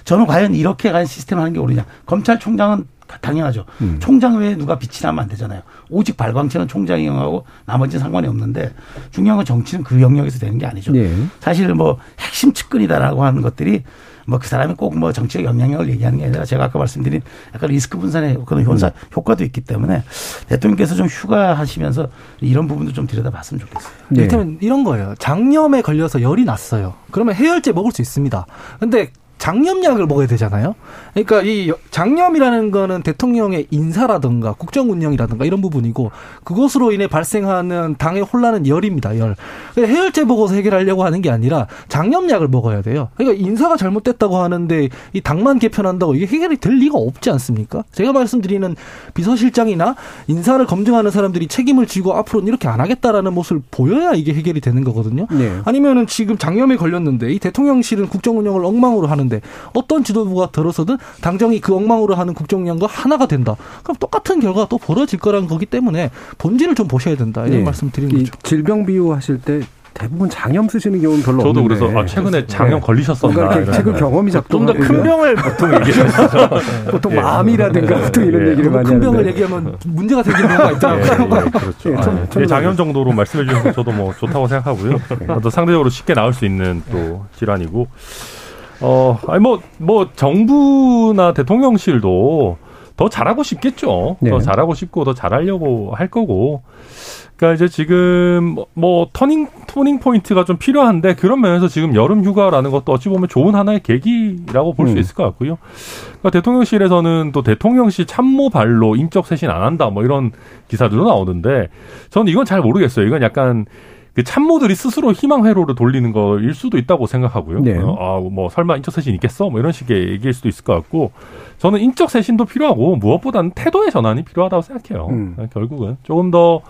저는 과연 이렇게 간 시스템 하는 게 옳으냐. 검찰총장은 당연하죠. 음. 총장 외에 누가 빛이 나면 안 되잖아요. 오직 발광체는 총장이 영하고 나머지는 상관이 없는데 중요한 건 정치는 그 영역에서 되는 게 아니죠. 예. 사실 뭐 핵심 측근이다라고 하는 것들이 뭐 그 사람이 꼭 뭐 정치적 영향력을 얘기하는 게 아니라 제가 아까 말씀드린 약간 리스크 분산의 그런 효사, 음. 효과도 있기 때문에 대통령께서 좀 휴가하시면서 이런 부분도 좀 들여다봤으면 좋겠어요. 예. 이를테면 이런 거예요. 장염에 걸려서 열이 났어요. 그러면 해열제 먹을 수 있습니다. 근데 장염약을 먹어야 되잖아요. 그러니까 이 여- 장염이라는 거는 대통령의 인사라든가 국정 운영이라든가 이런 부분이고 그것으로 인해 발생하는 당의 혼란은 열입니다. 열. 그러니까 해열제 먹어서 해결하려고 하는 게 아니라 장염약을 먹어야 돼요. 그러니까 인사가 잘못됐다고 하는데 이 당만 개편한다고 이게 해결이 될 리가 없지 않습니까? 제가 말씀드리는 비서실장이나 인사를 검증하는 사람들이 책임을 지고 앞으로는 이렇게 안 하겠다라는 모습을 보여야 이게 해결이 되는 거거든요. 네. 아니면은 지금 장염에 걸렸는데 이 대통령실은 국정 운영을 엉망으로 하는데 어떤 지도부가 들어서든 당정이 그 엉망으로 하는 국정 운영과 하나가 된다. 그럼 똑같은 결과가 또 벌어질 거라는 거기 때문에 본질을 좀 보셔야 된다. 이런 예. 말씀 드리는 이 거죠. 질병 비유 하실 때 대부분 장염 쓰시는 경우는 별로 저도 없는데. 그래서 아, 최근에 장염 걸리셨었나 뭔가 이렇게 이런 지금 생각. 경험이 좀더 큰 병을 보통 얘기해요. 보통 예. 마음이라든가 보통 이런 예. 얘기를 많이 큰 병을 하는데. 얘기하면 문제가 생기는 경우가 예, 있더라고요. 예, 그렇죠. 예, 아, 전- 예. 저는 장염 정도로 말씀해 주셔서 저도 뭐 좋다고 생각하고요. 네. 또 상대적으로 쉽게 나을 수 있는 또 질환이고. 어, 아니 뭐, 뭐 정부나 대통령실도 더 잘하고 싶겠죠. 네. 더 잘하고 싶고 더 잘하려고 할 거고. 그러니까 이제 지금 뭐, 뭐 turning turning point가 좀 필요한데 그런 면에서 지금 여름 휴가라는 것도 어찌 보면 좋은 하나의 계기라고 볼수 음. 있을 것 같고요. 그러니까 대통령실에서는 또 대통령실 참모 발로 인적 쇄신 안 한다 뭐 이런 기사들도 나오는데 저는 이건 잘 모르겠어요. 이건 약간 그 참모들이 스스로 희망 회로를 돌리는 거일 수도 있다고 생각하고요. 네. 어, 아, 뭐 설마 인적 쇄신 있겠어? 뭐 이런 식의 얘기일 수도 있을 것 같고 저는 인적 쇄신도 필요하고 무엇보다는 태도의 전환이 필요하다고 생각해요. 음. 결국은 조금 더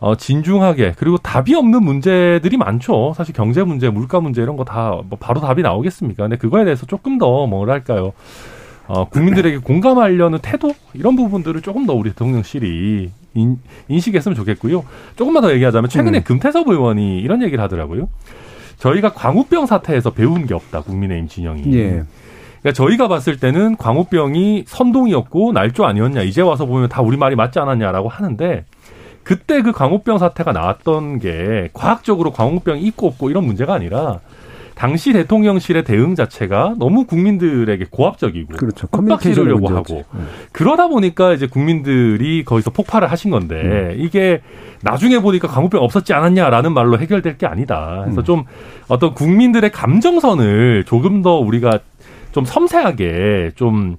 어, 진중하게 그리고 답이 없는 문제들이 많죠. 사실 경제 문제, 물가 문제 이런 거 다 뭐 바로 답이 나오겠습니까? 근데 그거에 대해서 조금 더 뭐랄까요? 어, 국민들에게 공감하려는 태도 이런 부분들을 조금 더 우리 대통령실이 인, 인식했으면 좋겠고요. 조금만 더 얘기하자면 최근에 음. 금태섭 의원이 이런 얘기를 하더라고요. 저희가 광우병 사태에서 배운 게 없다. 국민의힘 진영이. 예. 그러니까 저희가 봤을 때는 광우병이 선동이었고 날조 아니었냐. 이제 와서 보면 다 우리 말이 맞지 않았냐라고 하는데 그때 그 광우병 사태가 나왔던 게 과학적으로 광우병이 있고 없고 이런 문제가 아니라 당시 대통령실의 대응 자체가 너무 국민들에게 고압적이고 그렇죠. 문제였지. 하고 그러다 보니까 이제 국민들이 거기서 폭발을 하신 건데 이게 나중에 보니까 광우병 없었지 않았냐라는 말로 해결될 게 아니다. 그래서 음. 좀 어떤 국민들의 감정선을 조금 더 우리가 좀 섬세하게 좀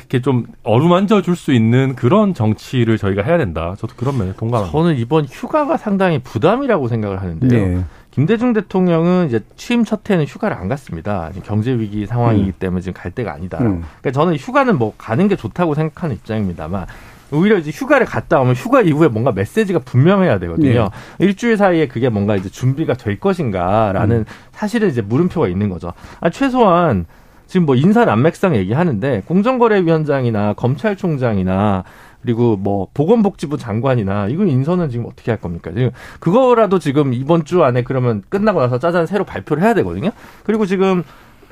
이렇게 좀 어루만져 줄 수 있는 그런 정치를 저희가 해야 된다. 저도 그런 면에 동감합니다. 저는 이번 휴가가 상당히 부담이라고 생각을 하는데요. 네. 김대중 대통령은 이제 취임 첫 해는 휴가를 안 갔습니다. 경제 위기 상황이기 때문에 지금 갈 데가 아니다. 음. 그러니까 저는 휴가는 뭐 가는 게 좋다고 생각하는 입장입니다만 오히려 이제 휴가를 갔다 오면 휴가 이후에 뭔가 메시지가 분명해야 되거든요. 일주일 사이에 그게 뭔가 이제 준비가 될 것인가라는 음. 사실은 이제 물음표가 있는 거죠. 아, 최소한 지금 뭐 인사 난맥상 얘기하는데 공정거래위원장이나 검찰총장이나 그리고 뭐 보건복지부 장관이나 이거 인선은 지금 어떻게 할 겁니까? 지금 그거라도 지금 이번 주 안에 그러면 끝나고 나서 짜잔 새로 발표를 해야 되거든요. 그리고 지금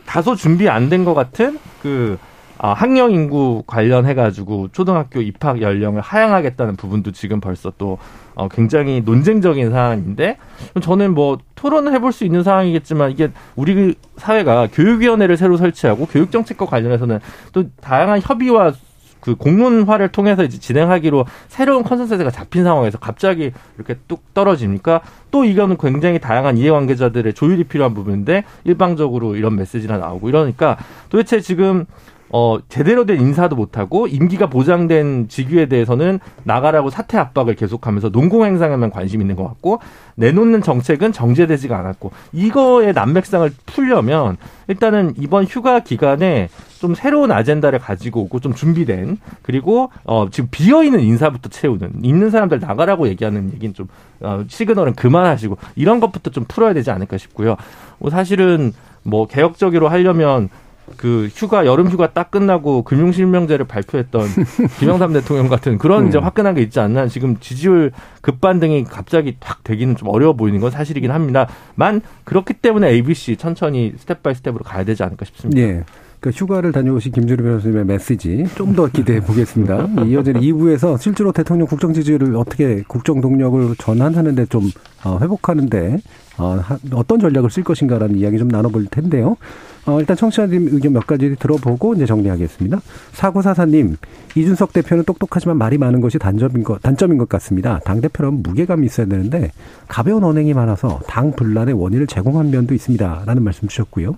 다소 준비 안 된 것 같은 그 아, 학령 인구 관련해 가지고 초등학교 입학 연령을 하향하겠다는 부분도 지금 벌써 또 어, 굉장히 논쟁적인 사안인데 저는 뭐 토론을 해볼 수 있는 상황이겠지만 이게 우리 사회가 교육위원회를 새로 설치하고 교육정책과 관련해서는 또 다양한 협의와 그 공론화를 통해서 이제 진행하기로 새로운 consensus가 잡힌 상황에서 갑자기 이렇게 뚝 떨어집니까? 또 이거는 굉장히 다양한 이해관계자들의 조율이 필요한 부분인데 일방적으로 이런 메시지가 나오고 이러니까 도대체 지금 어, 제대로 된 인사도 못하고 임기가 보장된 직위에 대해서는 나가라고 사퇴 압박을 계속하면서 농공 행상에만 관심 있는 것 같고 내놓는 정책은 정제되지가 않았고 이거의 난맥상을 풀려면 일단은 이번 휴가 기간에 좀 새로운 아젠다를 가지고 오고 좀 준비된 그리고 어 지금 비어 있는 인사부터 채우는 있는 사람들 나가라고 얘기하는 얘기는 좀 어, 시그널은 그만하시고 이런 것부터 좀 풀어야 되지 않을까 싶고요. 뭐 사실은 뭐 개혁적으로 하려면 그 휴가 여름 휴가 딱 끝나고 금융 실명제를 발표했던 김영삼 대통령 같은 그런 이제 화끈한 게 있지 않나 지금 지지율 급반등이 갑자기 탁 되기는 좀 어려워 보이는 건 사실이긴 합니다만 그렇기 때문에 ABC 천천히 step by step으로 가야 되지 않을까 싶습니다. 예. 그 휴가를 다녀오신 김주리 변호사님의 메시지 좀 더 기대해 보겠습니다. 이어지는 2부에서 실제로 대통령 국정 지지율을 어떻게 국정 동력을 전환하는데 좀 어, 회복하는데 어, 하- 어떤 전략을 쓸 것인가라는 이야기 좀 나눠볼 텐데요. 어, 일단 청취자님 의견 몇 가지 들어보고 이제 정리하겠습니다. 사구사사님, 이준석 대표는 똑똑하지만 말이 많은 것이 단점인 것, 단점인 것 같습니다. 당대표라면 무게감이 있어야 되는데 가벼운 언행이 많아서 당 분란의 원인을 제공한 면도 있습니다. 라는 말씀 주셨고요.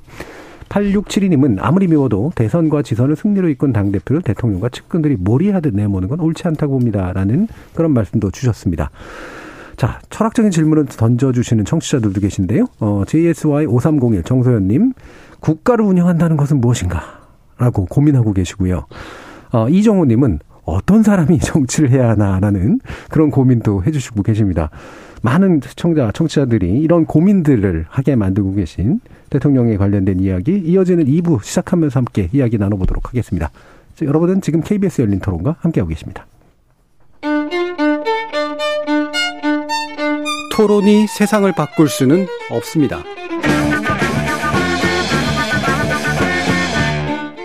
8672님은 아무리 미워도 대선과 지선을 승리로 이끈 당대표를 대통령과 측근들이 몰이하듯 내모는 건 옳지 않다고 봅니다. 라는 그런 말씀도 주셨습니다. 자, 철학적인 질문을 던져주시는 청취자들도 계신데요. 어, JSY5301 정소연님, 국가를 운영한다는 것은 무엇인가? 라고 고민하고 계시고요. 어, 이정호님은 어떤 사람이 정치를 해야 하나라는 그런 고민도 해주시고 계십니다. 많은 시청자, 청취자들이 이런 고민들을 하게 만들고 계신 대통령에 관련된 이야기 이어지는 2부 시작하면서 함께 이야기 나눠보도록 하겠습니다. 자, 여러분은 지금 KBS 열린 토론과 함께하고 계십니다. 토론이 세상을 바꿀 수는 없습니다.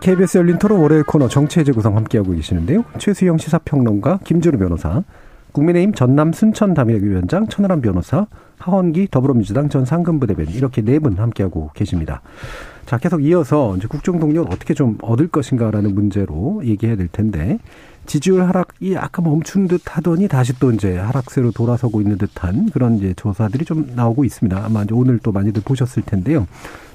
KBS 열린 토론 월요일 코너 정치의 재구성 함께하고 계시는데요. 최수영 시사평론가, 김주루 변호사, 국민의힘 전남 순천 담협위원장 천하람 변호사, 하원기 더불어민주당 전 상근부 대변인 이렇게 네 분 함께하고 계십니다. 자, 계속 이어서 이제 국정 동력을 어떻게 좀 얻을 것인가라는 문제로 얘기해야 될 텐데 지지율 하락이 아까 멈춘 듯 하더니 다시 또 이제 하락세로 돌아서고 있는 듯한 그런 이제 조사들이 좀 나오고 있습니다. 아마 이제 오늘 또 많이들 보셨을 텐데요.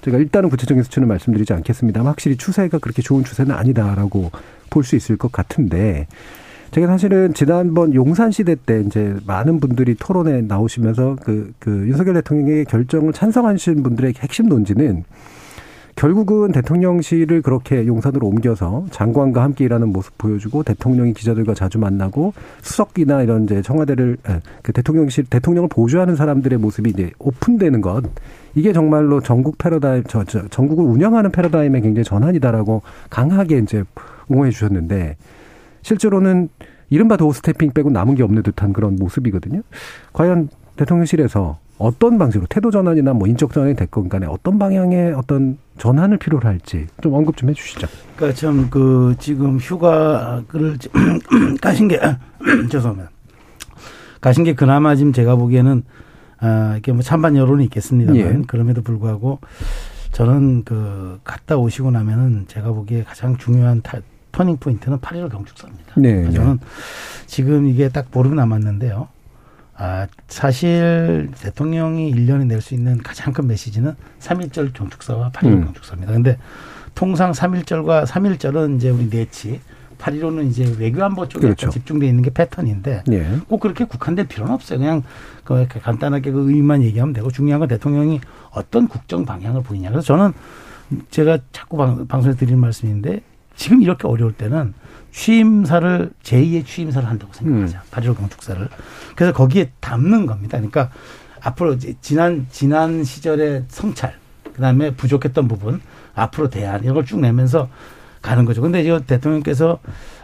제가 일단은 구체적인 수치는 말씀드리지 않겠습니다만 확실히 추세가 그렇게 좋은 추세는 아니다라고 볼 수 있을 것 같은데 제가 사실은 지난번 용산 시대 때 이제 많은 분들이 토론에 나오시면서 그, 그 윤석열 대통령의 결정을 찬성하신 분들의 핵심 논지는 결국은 대통령실을 그렇게 용산으로 옮겨서 장관과 함께 일하는 모습 보여주고 대통령이 기자들과 자주 만나고 수석이나 이런 이제 청와대를 에, 그 대통령실 대통령을 보조하는 사람들의 모습이 이제 오픈되는 것. 이게 정말로 전국 패러다임 저, 저 전국을 운영하는 패러다임의 굉장히 전환이다라고 강하게 이제 옹호해 주셨는데 실제로는 이른바 도어 스태핑 빼고 남은 게 없는 듯한 그런 모습이거든요. 과연 대통령실에서 어떤 방식으로 태도 전환이나 뭐 인적 전환이 됐건 간에 어떤 방향의 어떤 전환을 필요로 할지 좀 언급 좀 해주시죠. 그러니까 참 그 지금 휴가를 가신 게 죄송합니다. 가신 게 그나마 지금 제가 보기에는 아 이게 뭐 찬반 여론이 있겠습니다만 예. 그럼에도 불구하고 저는 그 갔다 오시고 나면은 제가 보기에 가장 중요한 타, 터닝 포인트는 8.15 경축사입니다. 네. 저는 지금 이게 딱 보름 남았는데요. 아, 사실 대통령이 1년에 낼 수 있는 가장 큰 메시지는 3.1절 경축사와 8.15 음. 경축사입니다. 근데 통상 3.1절과 3.1절은 이제 우리 내치, 8.15는 이제 외교안보 쪽에 그렇죠. 집중돼 있는 게 패턴인데 예. 꼭 그렇게 국한될 필요는 없어요. 그냥 그 간단하게 그 의미만 얘기하면 되고 중요한 건 대통령이 어떤 국정 방향을 보이냐. 그래서 저는 제가 자꾸 방, 방송에 드리는 말씀인데 지금 이렇게 어려울 때는 취임사를 제2의 취임사를 한다고 생각하자. 발효 경축사를. 그래서 거기에 담는 겁니다. 그러니까 앞으로 지난 지난 시절의 성찰, 그다음에 부족했던 부분, 앞으로 대안 이런 걸 쭉 내면서 가는 거죠. 근데 이제 대통령께서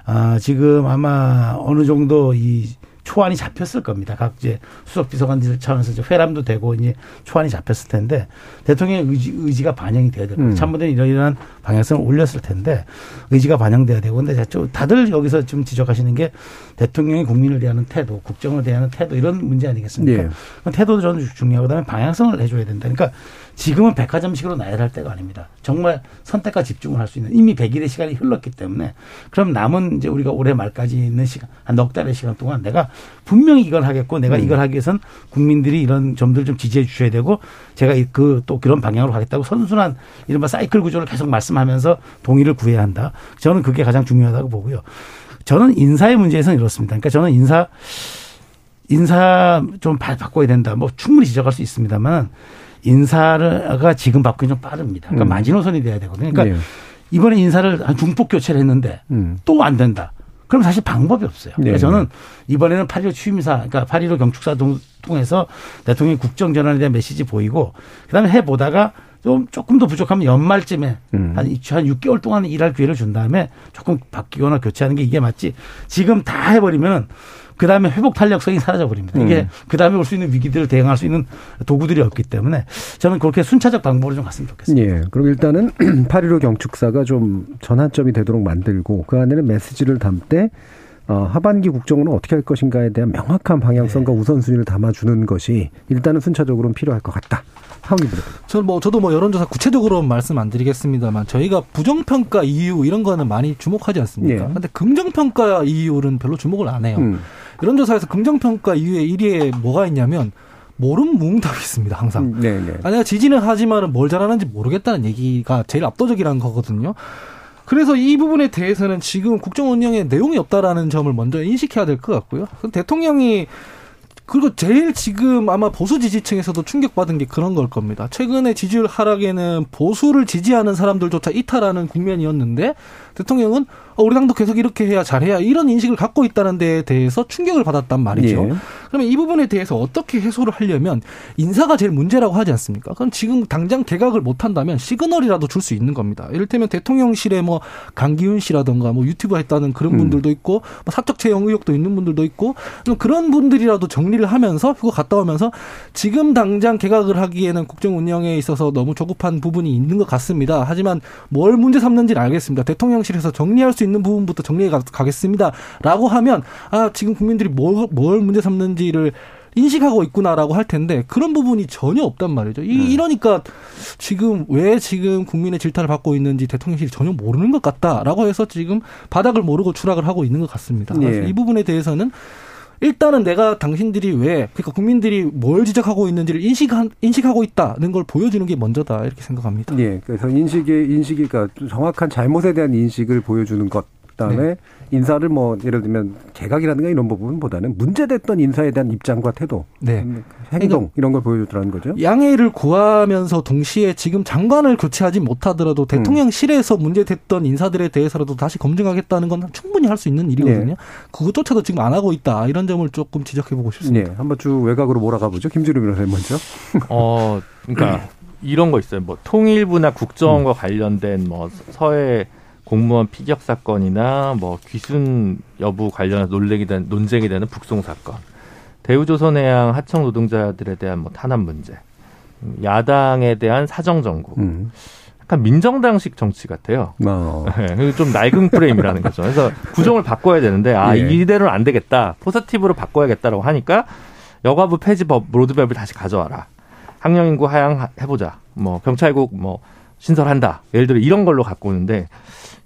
아, 지금 아마 어느 정도 이 초안이 잡혔을 겁니다. 각 이제 수석 비서관들 차원에서 이제 회람도 되고 이제 초안이 잡혔을 텐데 대통령의 의지, 의지가 반영이 돼야 될 거예요. 음. 참모들이 이러 이러한 방향성을 올렸을 텐데 의지가 반영돼야 되고 근데 저 다들 여기서 좀 지적하시는 게 대통령이 국민을 대하는 태도, 국정을 대하는 태도 이런 문제 아니겠습니까? 예. 태도도 저는 중요하고 그다음에 방향성을 해줘야 된다. 그러니까 지금은 백화점식으로 나열할 때가 아닙니다. 정말 선택과 집중을 할 수 있는 이미 100일의 시간이 흘렀기 때문에 그럼 남은 이제 우리가 올해 말까지 있는 시간 한 넉 달의 시간 동안 내가 분명히 이걸 하겠고 내가 이걸 하기 위해선 국민들이 이런 점들 좀 지지해 주셔야 되고 제가 그 또 그런 방향으로 가겠다고 선순환 이른바 사이클 구조를 계속 말씀하면서 동의를 구해야 한다. 저는 그게 가장 중요하다고 보고요. 저는 인사의 문제에서는 이렇습니다. 그러니까 저는 인사 인사 좀 바- 바꿔야 된다. 뭐 충분히 지적할 수 있습니다만 인사가 지금 바꾸기 좀 빠릅니다. 그러니까 음. 마지노선이 돼야 되거든요. 그러니까 예. 이번에 인사를 한 중폭 교체를 했는데 음. 또안 된다. 그럼 사실 방법이 없어요. 그러니까 네. 저는 이번에는 8.15 취임사, 그러니까 8.15 경축사 동- 통해서 대통령이 국정 전환에 대한 메시지 보이고 그 다음에 해 보다가 좀 조금 더 부족하면 연말쯤에 음. 한, 이- 한 6개월 동안 일할 기회를 준 다음에 조금 바뀌거나 교체하는 게 이게 맞지. 지금 다 해버리면 그 다음에 회복 탄력성이 사라져 버립니다. 이게 음. 그 다음에 올 수 있는 위기들을 대응할 수 있는 도구들이 없기 때문에 저는 그렇게 순차적 방법으로 좀 갔으면 좋겠습니다. 예. 그럼 일단은 8.15 경축사가 좀 전환점이 되도록 만들고 그 안에는 메시지를 담되 어, 하반기 국정은 어떻게 할 것인가에 대한 명확한 방향성과 네. 우선순위를 담아주는 것이 일단은 순차적으로는 필요할 것 같다. 저는 뭐 저도 뭐 여론조사 구체적으로 말씀 안 드리겠습니다만 저희가 부정평가 이유 이런 거는 많이 주목하지 않습니까? 예. 근데 긍정평가 이유는 별로 주목을 안 해요. 음. 여론조사에서 긍정평가 이유에 1위에 뭐가 있냐면 모름 무응답이 있습니다. 항상. 음, 네, 네. 아, 내가 지지는 하지만은 뭘 잘하는지 모르겠다는 얘기가 제일 압도적이라는 거거든요. 그래서 이 부분에 대해서는 지금 국정 운영에 내용이 없다라는 점을 먼저 인식해야 될 것 같고요. 대통령이 그리고 제일 지금 아마 보수 지지층에서도 충격받은 게 그런 걸 겁니다. 최근에 지지율 하락에는 보수를 지지하는 사람들조차 이탈하는 국면이었는데 대통령은 어, 우리 당도 계속 이렇게 해야 잘해야 이런 인식을 갖고 있다는 데에 대해서 충격을 받았단 말이죠. 예. 그러면 이 부분에 대해서 어떻게 해소를 하려면 인사가 제일 문제라고 하지 않습니까? 그럼 지금 당장 개각을 못 한다면 시그널이라도 줄 수 있는 겁니다. 이를테면 대통령실에 뭐 강기훈 씨라던가 뭐 유튜브 했다는 그런 음. 분들도 있고 뭐 사적 채용 의혹도 있는 분들도 있고 그럼 그런 분들이라도 정리를 하면서 휴가 갔다 오면서 지금 당장 개각을 하기에는 국정 운영에 있어서 너무 조급한 부분이 있는 것 같습니다. 하지만 뭘 문제 삼는지는 알겠습니다. 대통령실에서 정리할 수 있는 부분부터 정리해 가- 가겠습니다. 라고 하면 아 지금 국민들이 뭘, 뭘 문제 삼는지를 인식하고 있구나라고 할 텐데 그런 부분이 전혀 없단 말이죠. 이, 이러니까 지금 왜 지금 국민의 질타를 받고 있는지 대통령실이 전혀 모르는 것 같다라고 해서 지금 바닥을 모르고 추락을 하고 있는 것 같습니다. 예. 이 부분에 대해서는 일단은 내가 당신들이 왜 그러니까 국민들이 뭘 지적하고 있는지를 인식한 인식하고 있다는 걸 보여주는 게 먼저다 이렇게 생각합니다. 예. 그래서 인식의 인식이가 정확한 잘못에 대한 인식을 보여주는 것. 그다음에 네. 인사를 뭐 예를 들면 개각이라든가 이런 부분보다는 문제됐던 인사에 대한 입장과 태도, 네. 음, 행동 이런 걸 보여주더라는 거죠. 양해를 구하면서 동시에 지금 장관을 교체하지 못하더라도 대통령실에서 문제됐던 인사들에 대해서라도 다시 검증하겠다는 건 충분히 할 수 있는 일이거든요. 그것조차도 지금 안 하고 있다. 이런 점을 조금 지적해 보고 싶습니다. 예. 한번 쭉 외곽으로 몰아가 보죠. 김주루 변호사님 먼저. 어, 그러니까 이런 거 있어요. 뭐 통일부나 국정원과 관련된 뭐 서해 공무원 피격 사건이나 뭐 귀순 여부 관련해서 논쟁이 된 논쟁이 되는 북송 사건. 대우조선해양 하청 노동자들에 대한 뭐 탄압 문제, 음, 야당에 대한 사정 정국, 음. 약간 민정당식 정치 같아요. 어. 네, 좀 낡은 프레임이라는 거죠. 그래서 구종을 바꿔야 되는데 아 예. 이대로는 안 되겠다. 포서티브로 바꿔야겠다라고 하니까 여가부 폐지법 로드맵을 다시 가져와라. 학령 인구 하향 해보자. 뭐 경찰국 뭐 신설한다. 예를 들어 이런 걸로 갖고 오는데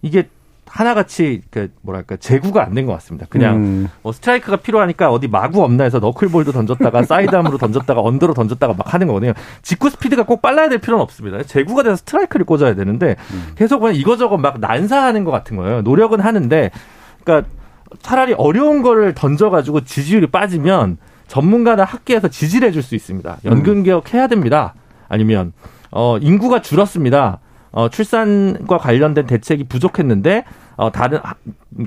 이게 하나같이 그 뭐랄까 제구가 안 된 것 같습니다. 그냥 음. 뭐 스트라이크가 필요하니까 어디 마구 없나 해서 너클볼도 던졌다가 사이드암으로 던졌다가 언더로 던졌다가 막 하는 거거든요. 직구 스피드가 꼭 빨라야 될 필요는 없습니다. 제구가 돼서 스트라이크를 꽂아야 되는데 계속 그냥 이거저거 막 난사하는 것 같은 거예요. 노력은 하는데 그러니까 차라리 어려운 거를 던져가지고 지지율이 빠지면 전문가나 학계에서 지지를 해줄 수 있습니다. 연금 개혁해야 됩니다. 아니면 어 인구가 줄었습니다. 어 출산과 관련된 대책이 부족했는데 어 다른 하-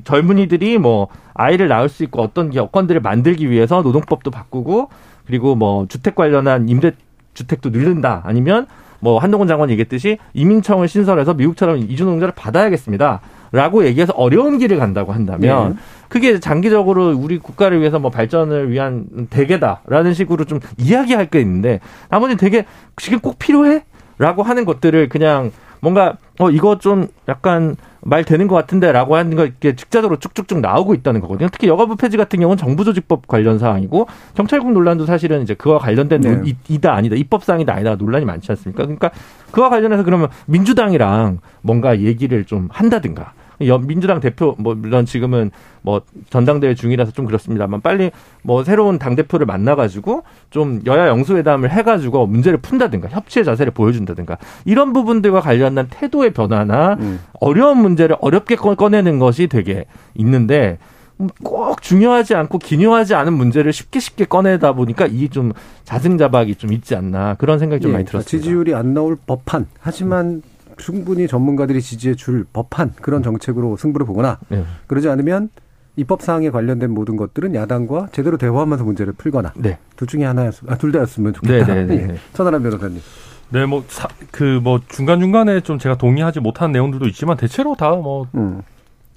젊은이들이 뭐 아이를 낳을 수 있고 어떤 여건들을 만들기 위해서 노동법도 바꾸고 그리고 뭐 주택 관련한 임대 주택도 늘린다. 아니면 뭐 한동훈 장관이 얘기했듯이 이민청을 신설해서 미국처럼 이주노동자를 받아야겠습니다. 라고 얘기해서 어려운 길을 간다고 한다면 네. 그게 장기적으로 우리 국가를 위해서 뭐 발전을 위한 대계다라는 식으로 좀 이야기할 게 있는데 나머지 되게 지금 꼭 필요해? 라고 하는 것들을 그냥 뭔가 어 이거 좀 약간 말 되는 것 같은데라고 하는 거 이렇게 직자적으로 쭉쭉쭉 나오고 있다는 거거든요. 특히 여가부 폐지 같은 경우는 정부조직법 관련 사항이고 경찰국 논란도 사실은 이제 그와 관련된 네. 논- 이- 이다 아니다 입법 사항이다 아니다 논란이 많지 않습니까? 그러니까 그와 관련해서 그러면 민주당이랑 뭔가 얘기를 좀 한다든가 여- 민주당 대표 뭐 물론 지금은 뭐 전당대회 중이라서 좀 그렇습니다만 빨리 뭐 새로운 당 대표를 만나가지고 좀 여야 영수회담을 해가지고 문제를 푼다든가 협치의 자세를 보여준다든가 이런 부분들과 관련한 태도의 변화나 음. 어려운 문제를 어렵게 꺼- 꺼내는 것이 되게 있는데 음, 꼭 중요하지 않고 기묘하지 않은 문제를 쉽게 쉽게 꺼내다 보니까 이 좀 자승자박이 좀 있지 않나 그런 생각이 좀 예, 많이 들었습니다. 지지율이 안 나올 법한 하지만 충분히 전문가들이 지지해 줄 법한 그런 정책으로 승부를 보거나 예. 그러지 않으면 입법 사항에 관련된 모든 것들은 야당과 제대로 대화하면서 문제를 풀거나 네. 둘 중에 하나였 아, 둘 다였으면 좋겠다. 네, 네, 네, 예. 네. 천하람 변호사님. 네, 뭐, 그, 뭐, 중간중간에 좀 제가 동의하지 못한 내용들도 있지만, 대체로 다 뭐, 음.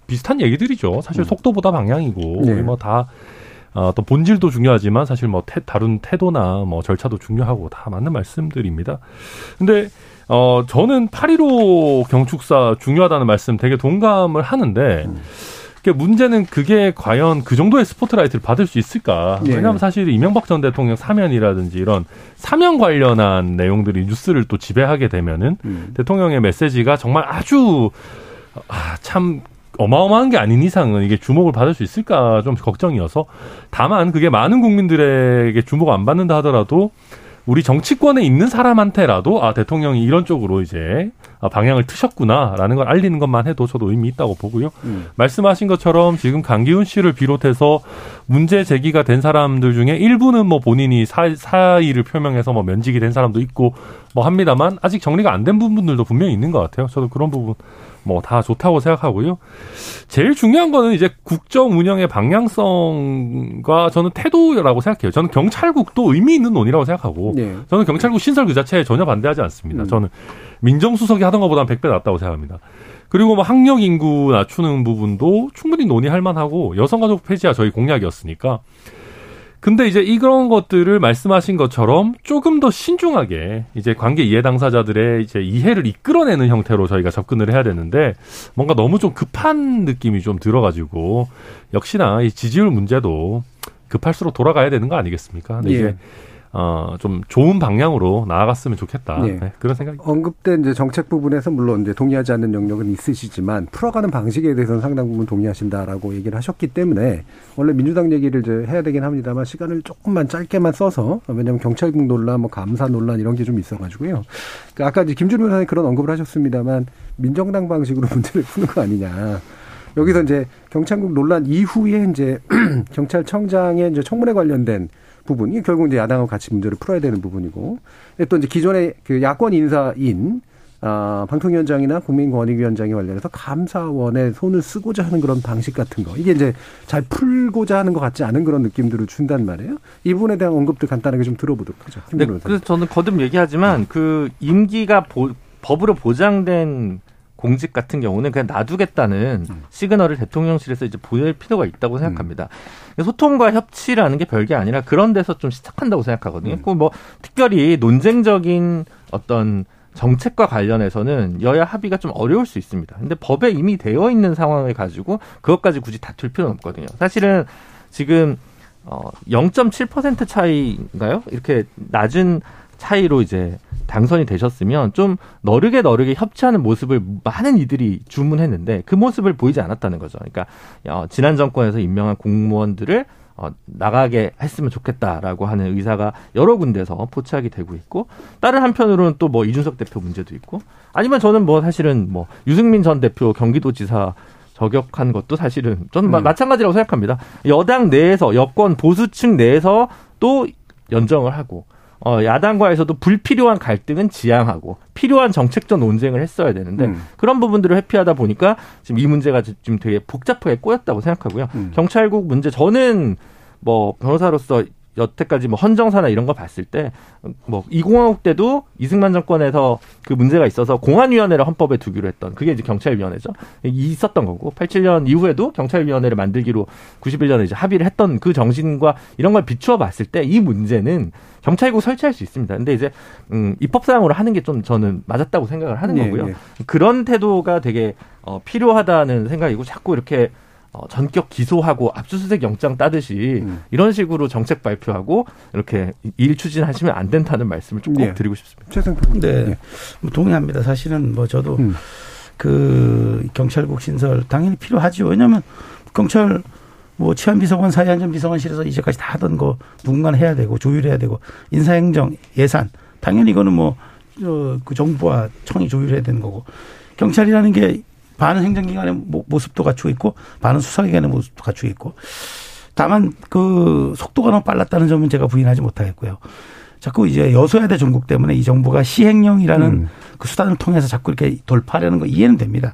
비슷한 얘기들이죠. 사실 속도보다 방향이고, 네. 뭐 다, 어, 또 본질도 중요하지만, 사실 뭐, 태, 다룬 태도나 뭐, 절차도 중요하고, 다 맞는 말씀들입니다. 근데, 어, 저는 8.15 경축사 중요하다는 말씀 되게 동감을 하는데, 그 문제는 그게 과연 그 정도의 스포트라이트를 받을 수 있을까? 예. 왜냐하면 사실 이명박 전 대통령 사면이라든지 이런 사면 관련한 내용들이 뉴스를 또 지배하게 되면은 음. 대통령의 메시지가 정말 아주 아, 참 어마어마한 게 아닌 이상은 이게 주목을 받을 수 있을까 좀 걱정이어서 다만 그게 많은 국민들에게 주목 안 받는다 하더라도 우리 정치권에 있는 사람한테라도 아 대통령이 이런 쪽으로 이제 아, 방향을 트셨구나라는 걸 알리는 것만 해도 저도 의미 있다고 보고요. 음. 말씀하신 것처럼 지금 강기훈 씨를 비롯해서 문제 제기가 된 사람들 중에 일부는 뭐 본인이 사, 사의를 표명해서 뭐 면직이 된 사람도 있고 뭐 합니다만 아직 정리가 안 된 부분들도 분명히 있는 것 같아요. 저도 그런 부분 뭐 다 좋다고 생각하고요. 제일 중요한 거는 이제 국정 운영의 방향성과 저는 태도라고 생각해요. 저는 경찰국도 의미 있는 논의라고 생각하고 예. 저는 경찰국 신설 그 자체에 전혀 반대하지 않습니다. 음. 저는 민정수석이 하던 것보다는 100배 낫다고 생각합니다. 그리고 뭐 학력 인구 낮추는 부분도 충분히 논의할 만하고 여성가족 폐지가 저희 공약이었으니까. 근데 이제 이런 것들을 말씀하신 것처럼 조금 더 신중하게 이제 관계 이해 당사자들의 이제 이해를 이끌어내는 형태로 저희가 접근을 해야 되는데 뭔가 너무 좀 급한 느낌이 좀 들어가지고 역시나 이 지지율 문제도 급할수록 돌아가야 되는 거 아니겠습니까? 근데 예. 이제 어, 좀 좋은 방향으로 나아갔으면 좋겠다. 예. 네, 그런 생각이. 언급된 이제 정책 부분에서 물론 이제 동의하지 않는 영역은 있으시지만 풀어가는 방식에 대해서는 상당 부분 동의하신다라고 얘기를 하셨기 때문에 원래 민주당 얘기를 이제 해야 되긴 합니다만 시간을 조금만 짧게만 써서 왜냐하면 경찰국 논란, 뭐 감사 논란 이런 게 좀 있어가지고요. 그 아까 이제 김준우 변호사님 그런 언급을 하셨습니다만 민정당 방식으로 문제를 푸는 거 아니냐. 여기서 이제 경찰국 논란 이후에 이제 경찰청장의 이제 청문회 관련된 부분 이 결국 이제 야당하고 같이 문제를 풀어야 되는 부분이고 또 이제 기존의 그 야권 인사인 아, 방통위원장이나 국민권익위원장에 관련해서 감사원에 손을 쓰고자 하는 그런 방식 같은 거 이게 이제 잘 풀고자 하는 것 같지 않은 그런 느낌들을 준단 말이에요. 이 부분에 대한 언급들 간단하게 좀 들어보도록 하죠. 김 네. 그래서 저는 거듭 얘기하지만 그 임기가 보- 법으로 보장된 공직 같은 경우는 그냥 놔두겠다는 시그널을 대통령실에서 이제 보낼 필요가 있다고 생각합니다. 소통과 협치라는 게 별게 아니라 그런 데서 좀 시작한다고 생각하거든요. 그뭐 특별히 논쟁적인 어떤 정책과 관련해서는 여야 합의가 좀 어려울 수 있습니다. 근데 법에 이미 되어 있는 상황을 가지고 그것까지 굳이 다툴 필요는 없거든요. 사실은 지금 어 0.7% 차이인가요? 이렇게 낮은 차이로 이제 당선이 되셨으면 좀 너르게 너르게 협치하는 모습을 많은 이들이 주문했는데 그 모습을 보이지 않았다는 거죠. 그러니까 어, 지난 정권에서 임명한 공무원들을 어, 나가게 했으면 좋겠다라고 하는 의사가 여러 군데서 포착이 되고 있고 다른 한편으로는 또 뭐 이준석 대표 문제도 있고 아니면 저는 뭐 사실은 뭐 유승민 전 대표 경기도지사 저격한 것도 사실은 저는 마- 마찬가지라고 생각합니다. 여당 내에서 여권 보수층 내에서 또 연정을 하고 어, 야당과에서도 불필요한 갈등은 지양하고 필요한 정책적 논쟁을 했어야 되는데 음. 그런 부분들을 회피하다 보니까 지금 이 문제가 지금 되게 복잡하게 꼬였다고 생각하고요. 음. 경찰국 문제 저는 뭐 변호사로서 여태까지 뭐 헌정사나 이런 거 봤을 때 뭐 이공화국 때도 이승만 정권에서 그 문제가 있어서 공안위원회를 헌법에 두기로 했던 그게 이제 경찰위원회죠. 있었던 거고 87년 이후에도 경찰위원회를 만들기로 91년에 이제 합의를 했던 그 정신과 이런 걸 비추어 봤을 때 이 문제는 경찰국 설치할 수 있습니다. 근데 이제 음 입법 사항으로 하는 게 좀 저는 맞았다고 생각을 하는 예, 거고요. 예. 그런 태도가 되게 어, 필요하다는 생각이고 자꾸 이렇게 어, 전격 기소하고 압수수색 영장 따듯이 음. 이런 식으로 정책 발표하고 이렇게 일 추진하시면 안 된다는 말씀을 좀꼭 예. 드리고 싶습니다. 최승표. 네. 예. 뭐 동의합니다. 사실은 뭐 저도 음. 그 경찰국 신설 당연히 필요하죠. 왜냐하면 경찰 뭐 치안비서관 사회안전비서관실에서 이제까지 다 하던 거 누군가는 해야 되고 조율해야 되고 인사행정 예산 당연히 이거는 뭐 그 정부와 청이 조율해야 되는 거고 경찰이라는 게 반은 행정기관의 모- 모습도 갖추고 있고 반은 수사기관의 모습도 갖추고 있고 다만 그 속도가 너무 빨랐다는 점은 제가 부인하지 못하겠고요. 자꾸 이제 여소야대 전국 때문에 이 정부가 시행령이라는 음. 그 수단을 통해서 자꾸 이렇게 돌파하려는 거 이해는 됩니다.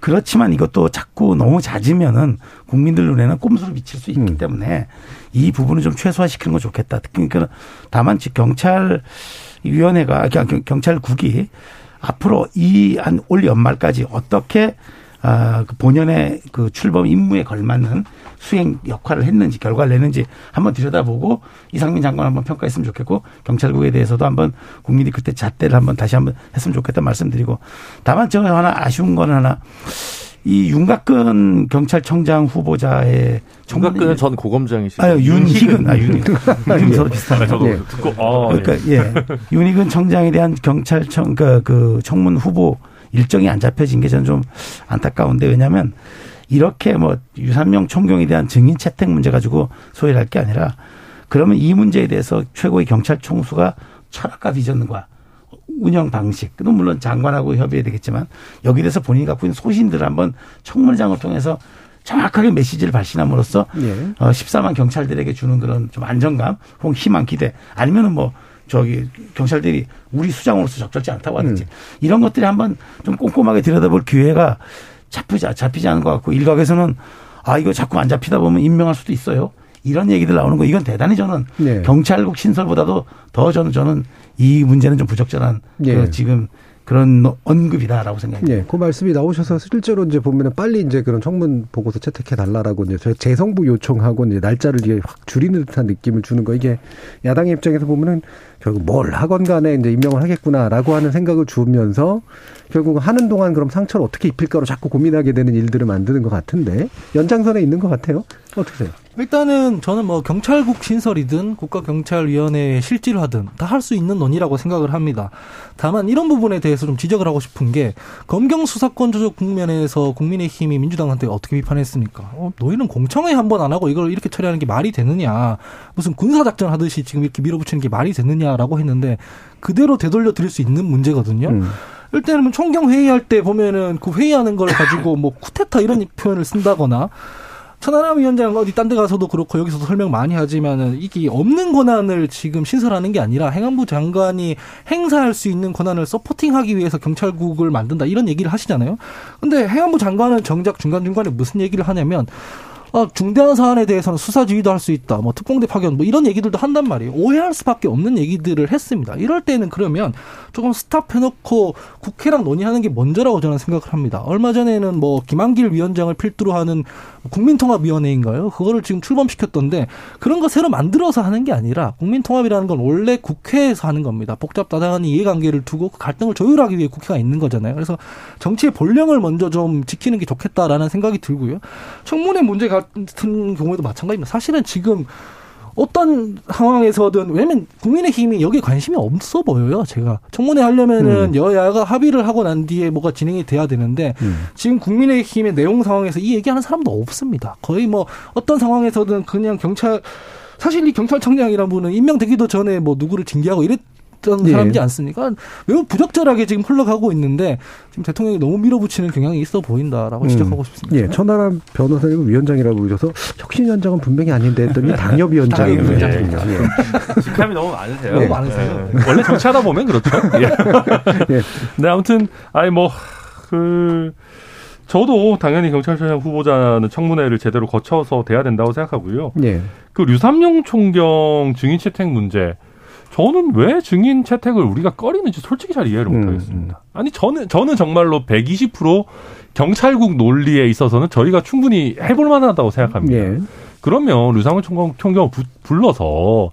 그렇지만 이것도 자꾸 너무 잦으면은 국민들 눈에는 꼼수로 비칠 수 있기 음. 때문에 이 부분을 좀 최소화시키는 건 좋겠다. 그러니까 다만 즉 경찰 위원회가 경- 경찰국이 앞으로 이 한 올 연말까지 어떻게 아, 그 본연의 그 출범 임무에 걸맞는 수행 역할을 했는지 결과를 냈는지 한번 들여다보고 이상민 장관 한번 평가했으면 좋겠고 경찰국에 대해서도 한번 국민이 그때 잣대를 한번 다시 한번 했으면 좋겠다 말씀드리고 다만 저 하나 아쉬운 거는 하나 이 윤곽근 경찰청장 후보자의 총각근은 전 고검장이시고 아유 윤희근 아 윤희근 서로 비슷하네. 저도 예. 듣고 어, 네. 그러니까 예 윤희근 청장에 대한 경찰청 그, 그 청문 후보 일정이 안 잡혀진 게 저는 좀 안타까운데 왜냐하면 이렇게 뭐 유산명 총경에 대한 증인 채택 문제 가지고 소외를 할게 아니라 그러면 이 문제에 대해서 최고의 경찰 총수가 철학과 비전과 운영 방식, 그도 물론 장관하고 협의해야 되겠지만 여기에 대해서 본인이 갖고 있는 소신들을 한번 청문장을 통해서 정확하게 메시지를 발신함으로써 예. 어, 14만 경찰들에게 주는 그런 좀 안정감, 혹은 희망, 기대, 아니면은 뭐 저기 경찰들이 우리 수장으로서 적절치 않다고 하든지 음. 이런 것들이 한번 좀 꼼꼼하게 들여다볼 기회가 잡히지 잡히지 않은 것 같고 일각에서는 아 이거 자꾸 안 잡히다 보면 임명할 수도 있어요. 이런 얘기들 나오는 거 이건 대단히 저는 네. 경찰국 신설보다도 더 저는 저는 이 문제는 좀 부적절한 예. 그 지금 그런 언급이다라고 생각합니다. 예, 그 말씀이 나오셔서 실제로 이제 보면은 빨리 이제 그런 청문 보고서 채택해 달라라고 이제 저희 재성부 요청하고 이제 날짜를 이게 확 줄이는 듯한 느낌을 주는 거 이게 야당의 입장에서 보면은 결국 뭘 하건 간에 이제 임명을 하겠구나라고 하는 생각을 주면서 결국 하는 동안 그럼 상처를 어떻게 입힐까로 자꾸 고민하게 되는 일들을 만드는 것 같은데 연장선에 있는 것 같아요. 어떻게 세요? 일단은 저는 뭐 경찰국 신설이든 국가경찰위원회에 실질을 하든 다 할 수 있는 논의라고 생각을 합니다. 다만 이런 부분에 대해서 좀 지적을 하고 싶은 게 검경 수사권 조정 국면에서 국민의힘이 민주당한테 어떻게 비판했습니까? 어, 너희는 공청회 한 번 안 하고 이걸 이렇게 처리하는 게 말이 되느냐? 무슨 군사작전 하듯이 지금 이렇게 밀어붙이는 게 말이 되느냐 라고 했는데 그대로 되돌려 드릴 수 있는 문제거든요. 음. 일단은 총경 회의할 때 보면은 그 회의하는 걸 가지고 뭐 쿠데타 이런 표현을 쓴다거나 천하람 위원장 어디 딴 데 가서도 그렇고 여기서도 설명 많이 하지만은 이게 없는 권한을 지금 신설하는 게 아니라 행안부 장관이 행사할 수 있는 권한을 서포팅하기 위해서 경찰국을 만든다 이런 얘기를 하시잖아요. 근데 행안부 장관은 정작 중간중간에 무슨 얘기를 하냐면 어, 중대한 사안에 대해서는 수사 지휘도 할 수 있다. 뭐 특공대 파견 뭐 이런 얘기들도 한단 말이에요. 오해할 수밖에 없는 얘기들을 했습니다. 이럴 때는 그러면 조금 스탑해놓고 국회랑 논의하는 게 먼저라고 저는 생각을 합니다. 얼마 전에는 뭐 김한길 위원장을 필두로 하는 국민통합위원회인가요? 그거를 지금 출범시켰던데 그런 거 새로 만들어서 하는 게 아니라 국민통합이라는 건 원래 국회에서 하는 겁니다. 복잡다단한 이해관계를 두고 그 갈등을 조율하기 위해 국회가 있는 거잖아요. 그래서 정치의 본령을 먼저 좀 지키는 게 좋겠다라는 생각이 들고요. 청문회 문제 같은 경우에도 마찬가지입니다. 사실은 지금 어떤 상황에서든 왜냐면 국민의힘이 여기에 관심이 없어 보여요. 제가 청문회 하려면은 음. 여야가 합의를 하고 난 뒤에 뭐가 진행이 돼야 되는데 음. 지금 국민의힘의 내용 상황에서 이 얘기하는 사람도 없습니다. 거의 뭐 어떤 상황에서든 그냥 경찰 사실 이 경찰청장이라는 분은 임명되기도 전에 뭐 누구를 징계하고 이랬 던 예. 사람이지 않습니까? 매우 부적절하게 지금 흘러가고 있는데 지금 대통령이 너무 밀어붙이는 경향이 있어 보인다라고 음. 지적하고 싶습니다. 예, 천하람 변호사님 위원장이라고 그러셔서 혁신위원장은 분명히 아닌데 했더니 당협위원장이군요. 당협위원장. 예. 직함이 너무 많으세요. 너무 많으세요. 네. 원래 정치하다 보면 그렇죠. 예. 예. 네, 아무튼, 아니, 뭐, 그, 저도 당연히 경찰청장 후보자는 청문회를 제대로 거쳐서 돼야 된다고 생각하고요. 예. 그 류삼용 총경 증인 채택 문제. 저는 왜 증인 채택을 우리가 꺼리는지 솔직히 잘 이해를 음, 못하겠습니다. 아니 저는 저는 정말로 120% 경찰국 논리에 있어서는 저희가 충분히 해볼 만하다고 생각합니다. 예. 그러면 류상훈 총경, 총경을 부- 불러서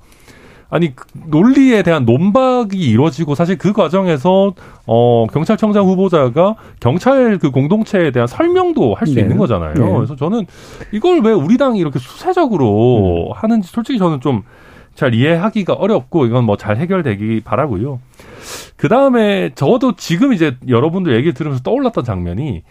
아니 그 논리에 대한 논박이 이루어지고 사실 그 과정에서 어 경찰청장 후보자가 경찰 그 공동체에 대한 설명도 할수 네. 있는 거잖아요. 네. 그래서 저는 이걸 왜 우리 당이 이렇게 수세적으로 음. 하는지 솔직히 저는 좀 잘 이해하기가 어렵고 이건 뭐 잘 해결되기 바라고요. 그 다음에 저도 지금 이제 여러분들 얘기 들으면서 떠올랐던 장면이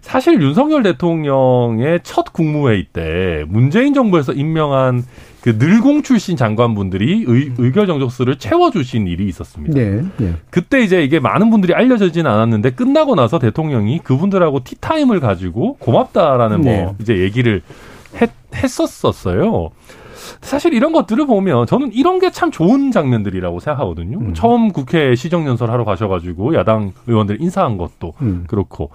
사실 윤석열 대통령의 첫 국무회의 때 문재인 정부에서 임명한 그 늘공 출신 장관분들이 의, 의결 정족수를 채워주신 일이 있었습니다. 예. 예. 그때 이제 이게 많은 분들이 알려지지는 않았는데 끝나고 나서 대통령이 그분들하고 티타임을 가지고 고맙다라는 네. 뭐 이제 얘기를 했, 했었었어요. 사실 이런 것들을 보면 저는 이런 게 참 좋은 장면들이라고 생각하거든요. 음. 처음 국회 시정연설 하러 가셔가지고 야당 의원들 인사한 것도 음. 그렇고.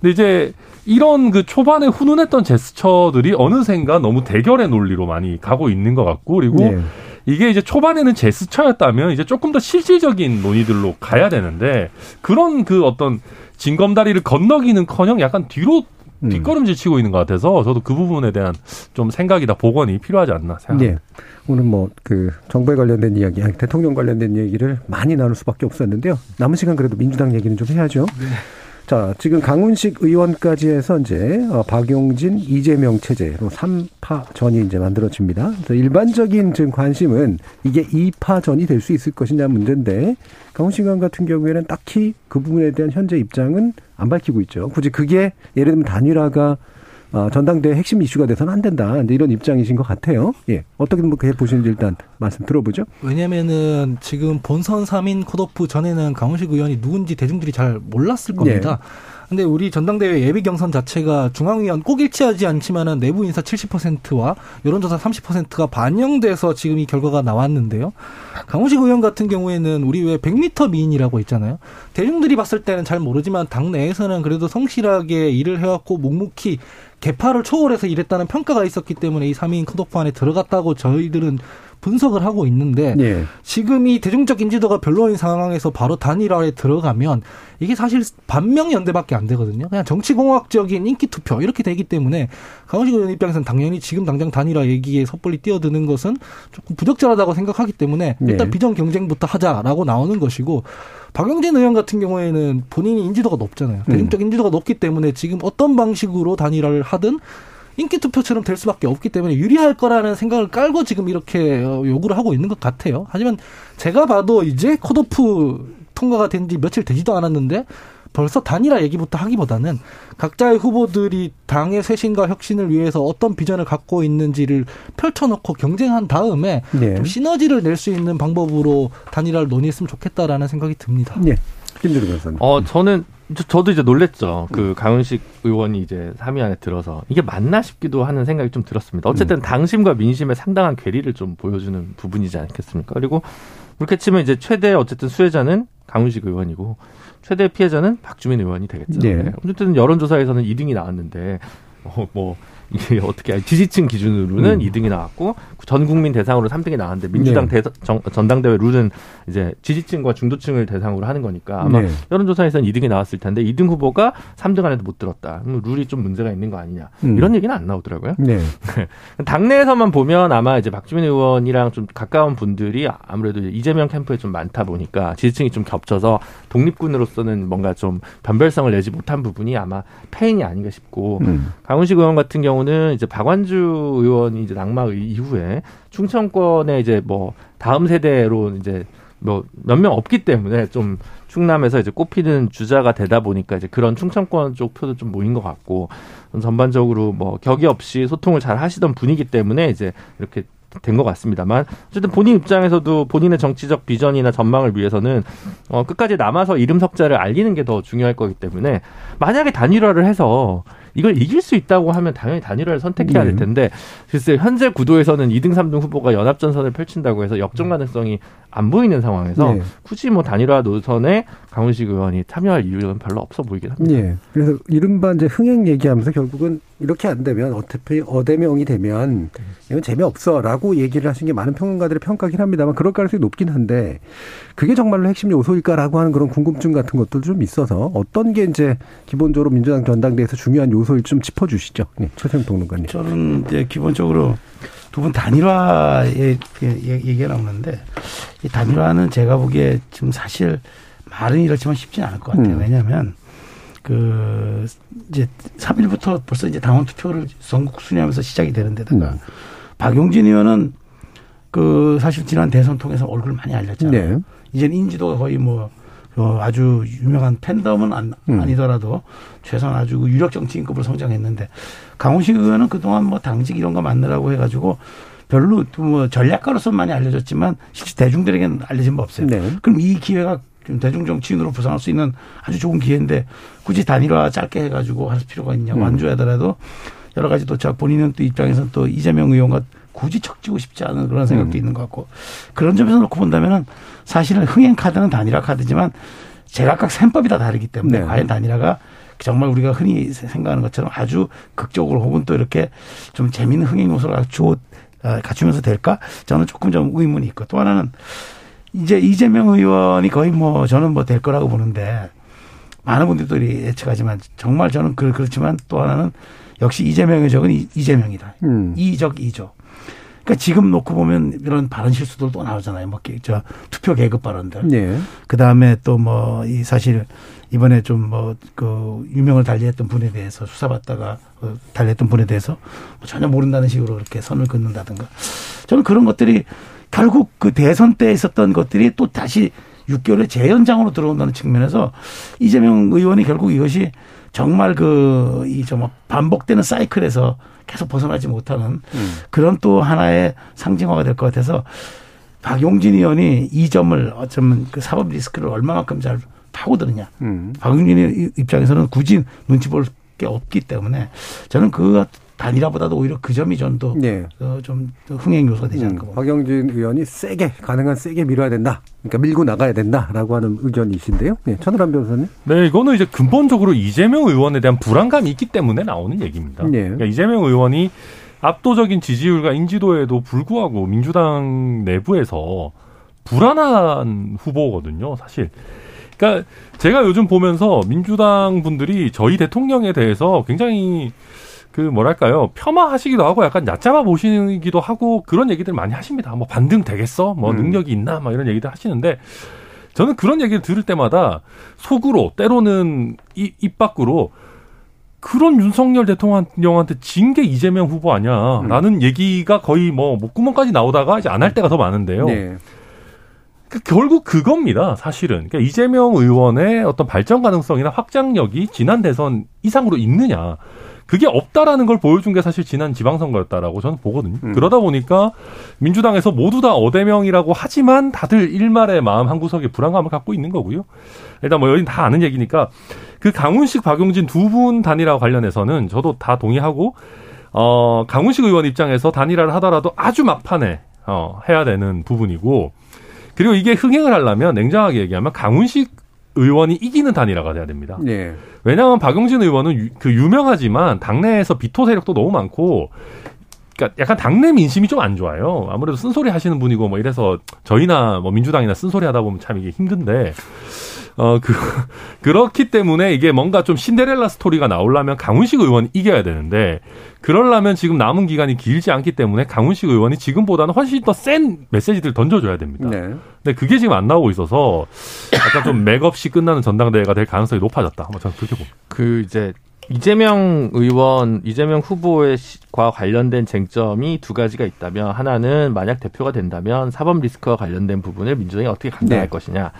근데 이제 이런 그 초반에 훈훈했던 제스처들이 어느샌가 너무 대결의 논리로 많이 가고 있는 것 같고 그리고 예. 이게 이제 초반에는 제스처였다면 이제 조금 더 실질적인 논의들로 가야 되는데 그런 그 어떤 징검다리를 건너기는커녕 약간 뒤로 음. 뒷걸음질 치고 있는 것 같아서 저도 그 부분에 대한 좀 생각이다 복원이 필요하지 않나 생각합니다. 예. 오늘 뭐 그 정부에 관련된 이야기, 대통령 관련된 얘기를 많이 나눌 수밖에 없었는데요. 남은 시간 그래도 민주당 얘기는 좀 해야죠. 자, 지금 강훈식 의원까지 해서 이제 어, 박용진, 이재명 체제로 3파 전이 이제 만들어집니다. 그래서 일반적인 지금 관심은 이게 2파 전이 될 수 있을 것이냐 문제인데 강훈식 의원 같은 경우에는 딱히 그 부분에 대한 현재 입장은 안 밝히고 있죠. 굳이 그게 예를 들면 단일화가 어, 전당대회 핵심 이슈가 돼서는 안 된다. 이제 이런 입장이신 것 같아요. 예. 어떻게 뭐 그렇게 보시는지 일단 말씀 들어보죠. 왜냐면은 지금 본선 3인 컷오프 전에는 강훈식 의원이 누군지 대중들이 잘 몰랐을 겁니다. 근데 우리 전당대회 예비 경선 자체가 중앙위원 꼭 일치하지 않지만은 내부 인사 70%와 여론조사 30%가 반영돼서 지금 이 결과가 나왔는데요. 강훈식 의원 같은 경우에는 우리 왜 100m 미인이라고 있잖아요. 대중들이 봤을 때는 잘 모르지만 당 내에서는 그래도 성실하게 일을 해왔고 묵묵히 개파를 초월해서 일했다는 평가가 있었기 때문에 이 3인 컷오프 안에 들어갔다고 저희들은 분석을 하고 있는데 예. 지금 이 대중적 인지도가 별로인 상황에서 바로 단일화에 들어가면 이게 사실 반명 연대밖에 안 되거든요. 그냥 정치공학적인 인기 투표 이렇게 되기 때문에 강원식 의원 입장에서는 당연히 지금 당장 단일화 얘기에 섣불리 뛰어드는 것은 조금 부적절하다고 생각하기 때문에 일단 네. 비전 경쟁부터 하자라고 나오는 것이고 박영진 의원 같은 경우에는 본인이 인지도가 높잖아요. 대중적 인지도가 높기 때문에 지금 어떤 방식으로 단일화를 하든 인기 투표처럼 될 수밖에 없기 때문에 유리할 거라는 생각을 깔고 지금 이렇게 어, 요구를 하고 있는 것 같아요. 하지만 제가 봐도 이제 컷오프 통과가 된 지 며칠 되지도 않았는데 벌써 단일화 얘기부터 하기보다는 각자의 후보들이 당의 쇄신과 혁신을 위해서 어떤 비전을 갖고 있는지를 펼쳐놓고 경쟁한 다음에 예. 좀 시너지를 낼 수 있는 방법으로 단일화를 논의했으면 좋겠다라는 생각이 듭니다. 변호사님. 어, 저는 저, 저도 이제 놀랬죠. 그 강은식 의원이 이제 3위 안에 들어서 이게 맞나 싶기도 하는 생각이 좀 들었습니다. 어쨌든 당심과 민심의 상당한 괴리를 좀 보여주는 부분이지 않겠습니까? 그리고 그렇게 치면 이제 최대 어쨌든 수혜자는 강은식 의원이고 최대 피해자는 박주민 의원이 되겠죠. 네. 네. 어쨌든 여론조사에서는 2등이 나왔는데 어, 뭐 이게 어떻게 지지층 기준으로는 음. 2등이 나왔고 전 국민 대상으로 3등이 나왔는데 민주당 네. 대, 정, 전당대회 룰은 이제 지지층과 중도층을 대상으로 하는 거니까 아마 네. 여론조사에서는 2등이 나왔을 텐데 2등 후보가 3등 안에도 못 들었다. 룰이 좀 문제가 있는 거 아니냐. 음. 이런 얘기는 안 나오더라고요. 네. 당내에서만 보면 아마 이제 박주민 의원이랑 좀 가까운 분들이 아무래도 이재명 캠프에 좀 많다 보니까 지지층이 좀 겹쳐서 독립군으로서는 뭔가 좀 변별성을 내지 못한 부분이 아마 패인이 아닌가 싶고 음. 강훈식 의원 같은 경우 는 이제 박완주 의원이 이제 낙마 이후에 충청권에 이제 뭐 다음 세대로 이제 뭐 몇 명 없기 때문에 좀 충남에서 이제 꼽히는 주자가 되다 보니까 이제 그런 충청권 쪽 표도 좀 모인 것 같고 전반적으로 뭐 격이 없이 소통을 잘 하시던 분이기 때문에 이제 이렇게 된것 같습니다만 어쨌든 본인 입장에서도 본인의 정치적 비전이나 전망을 위해서는 어 끝까지 남아서 이름 석자를 알리는 게 더 중요할 거기 때문에 만약에 단일화를 해서 이걸 이길 수 있다고 하면 당연히 단일화를 선택해야 될 네. 텐데 글쎄 현재 구도에서는 2등, 3등 후보가 연합전선을 펼친다고 해서 역전 가능성이 안 보이는 상황에서 네. 굳이 뭐 단일화 노선에 강훈식 의원이 참여할 이유는 별로 없어 보이긴 합니다. 예. 그래서 이른바 이제 흥행 얘기하면서 결국은 이렇게 안 되면 어차피 어대명이 되면 이건 재미없어라고 얘기를 하신 게 많은 평론가들의 평가긴 합니다만 그럴 가능성이 높긴 한데 그게 정말로 핵심 요소일까라고 하는 그런 궁금증 같은 것도 좀 있어서 어떤 게 이제 기본적으로 민주당 전당대에서 중요한 요소 일좀 짚어주시죠. 네, 최생 평론가님. 저는 이제 기본적으로 두 분 단일화의 얘기가 나오는데 이 단일화는 제가 보기에 지금 사실 말은 이렇지만 쉽진 않을 것 같아요. 음. 왜냐하면 그 이제 3일부터 벌써 이제 당원 투표를 전국 순회하면서 시작이 되는데다가 음. 박용진 의원은 그 사실 지난 대선 통해서 얼굴 많이 알렸잖아요. 네. 이제는 인지도가 거의 뭐 어, 아주 유명한 팬덤은 안, 음. 아니더라도 최소한 아주 그 유력 정치인급으로 성장했는데 강훈식 의원은 그동안 뭐 당직 이런 거 만들라고 해가지고 별로 뭐 전략가로서 많이 알려졌지만 실제 대중들에게는 알려진 바 없어요. 네. 그럼 이 기회가 좀 대중 정치인으로 부상할 수 있는 아주 좋은 기회인데 굳이 단일화 짧게 해가지고 할 필요가 있냐고 음. 안줘야더라도 여러 가지 또 자, 본인은 또 입장에서는 또 이재명 의원과 굳이 척지고 싶지 않은 그런 생각도 음. 있는 것 같고 그런 점에서 놓고 본다면은 사실은 흥행 카드는 단일화 카드지만 제각각 셈법이 다 다르기 때문에 네. 과연 단일화가 정말 우리가 흔히 생각하는 것처럼 아주 극적으로 혹은 또 이렇게 좀 재미있는 흥행 요소를 갖추, 아, 갖추면서 될까? 저는 조금 좀 의문이 있고 또 하나는 이제 이재명 의원이 거의 뭐 저는 뭐 될 거라고 보는데 많은 분들이 예측하지만 정말 저는 그- 그렇지만 또 하나는 역시 이재명의 적은 이- 이재명이다. 음. 이적 이조. 그러니까 지금 놓고 보면 이런 발언 실수들 또 나오잖아요. 뭐, 저 투표 계급 발언들. 네. 그 다음에 또 뭐 이 사실 이번에 좀 뭐 그 유명을 달리했던 분에 대해서 수사받다가 어, 달리했던 분에 대해서 뭐 전혀 모른다는 식으로 이렇게 선을 긋는다든가 저는 그런 것들이 결국 그 대선 때 있었던 것들이 또 다시 6개월의 재연장으로 들어온다는 측면에서 이재명 의원이 결국 이것이 정말 그 이 좀 반복되는 사이클에서 계속 벗어나지 못하는 그런 또 하나의 상징화가 될 것 같아서 박용진 의원이 이 점을 어쩌면 그 사법 리스크를 얼마만큼 잘 파고드느냐. 음. 박용진 입장에서는 굳이 눈치 볼 게 없기 때문에 저는 그 단일화보다도 오히려 그 점이 전더 네. 어, 좀 흥행 요소가 되지 않을까 음. 박영진 의원이 세게 가능한 세게 밀어야 된다. 그러니까 밀고 나가야 된다라고 하는 의견이신데요. 네, 천하람 변호사님. 네, 이거는 이제 근본적으로 이재명 의원에 대한 불안감이 있기 때문에 나오는 얘기입니다. 네. 그러니까 이재명 의원이 압도적인 지지율과 인지도에도 불구하고 민주당 내부에서 불안한 후보거든요, 사실. 그러니까 제가 요즘 보면서 민주당 분들이 저희 대통령에 대해서 굉장히 그 뭐랄까요 폄하하시기도 하고 약간 얕잡아 보시기도 하고 그런 얘기들 많이 하십니다. 뭐 반등 되겠어? 뭐 음. 능력이 있나? 막 이런 얘기들 하시는데 저는 그런 얘기를 들을 때마다 속으로 때로는 이, 입 밖으로 그런 윤석열 대통령한테 진 게 이재명 후보 아니야라는 얘기가 거의 뭐 목구멍까지 나오다가 이제 안 할 때가 더 많은데요. 네. 그 결국 그겁니다, 사실은. 그러니까 이재명 의원의 어떤 발전 가능성이나 확장력이 지난 대선 이상으로 있느냐. 그게 없다라는 걸 보여준 게 사실 지난 지방선거였다라고 저는 보거든요. 음. 그러다 보니까 민주당에서 모두 다 어대명이라고 하지만 다들 일말의 마음 한 구석에 불안감을 갖고 있는 거고요. 일단 뭐 여긴 다 아는 얘기니까 그 강훈식, 박용진 두 분 단일화 관련해서는 저도 다 동의하고 어 강훈식 의원 입장에서 단일화를 하더라도 아주 막판에 어 해야 되는 부분이고 그리고 이게 흥행을 하려면 냉정하게 얘기하면 강훈식 의원이 이기는 단일화가 돼야 됩니다. 네. 왜냐하면 박용진 의원은 유, 그 유명하지만 당내에서 비토 세력도 너무 많고 그러니까 약간 당내 민심이 좀 안 좋아요. 아무래도 쓴소리 하시는 분이고 뭐 이래서 저희나 뭐 민주당이나 쓴소리 하다 보면 참 이게 힘든데 어, 그, 그렇기 때문에 이게 뭔가 좀 신데렐라 스토리가 나오려면 강훈식 의원이 이겨야 되는데, 그러려면 지금 남은 기간이 길지 않기 때문에 강훈식 의원이 지금보다는 훨씬 더 센 메시지들을 던져줘야 됩니다. 네. 근데 그게 지금 안 나오고 있어서 약간 좀 맥없이 끝나는 전당대회가 될 가능성이 높아졌다. 뭐 저는 그렇게 봅니다. 그 이제 이재명 의원, 이재명 후보와 관련된 쟁점이 두 가지가 있다면 하나는 만약 대표가 된다면 사법 리스크와 관련된 부분을 민주당이 어떻게 감당할 네. 것이냐.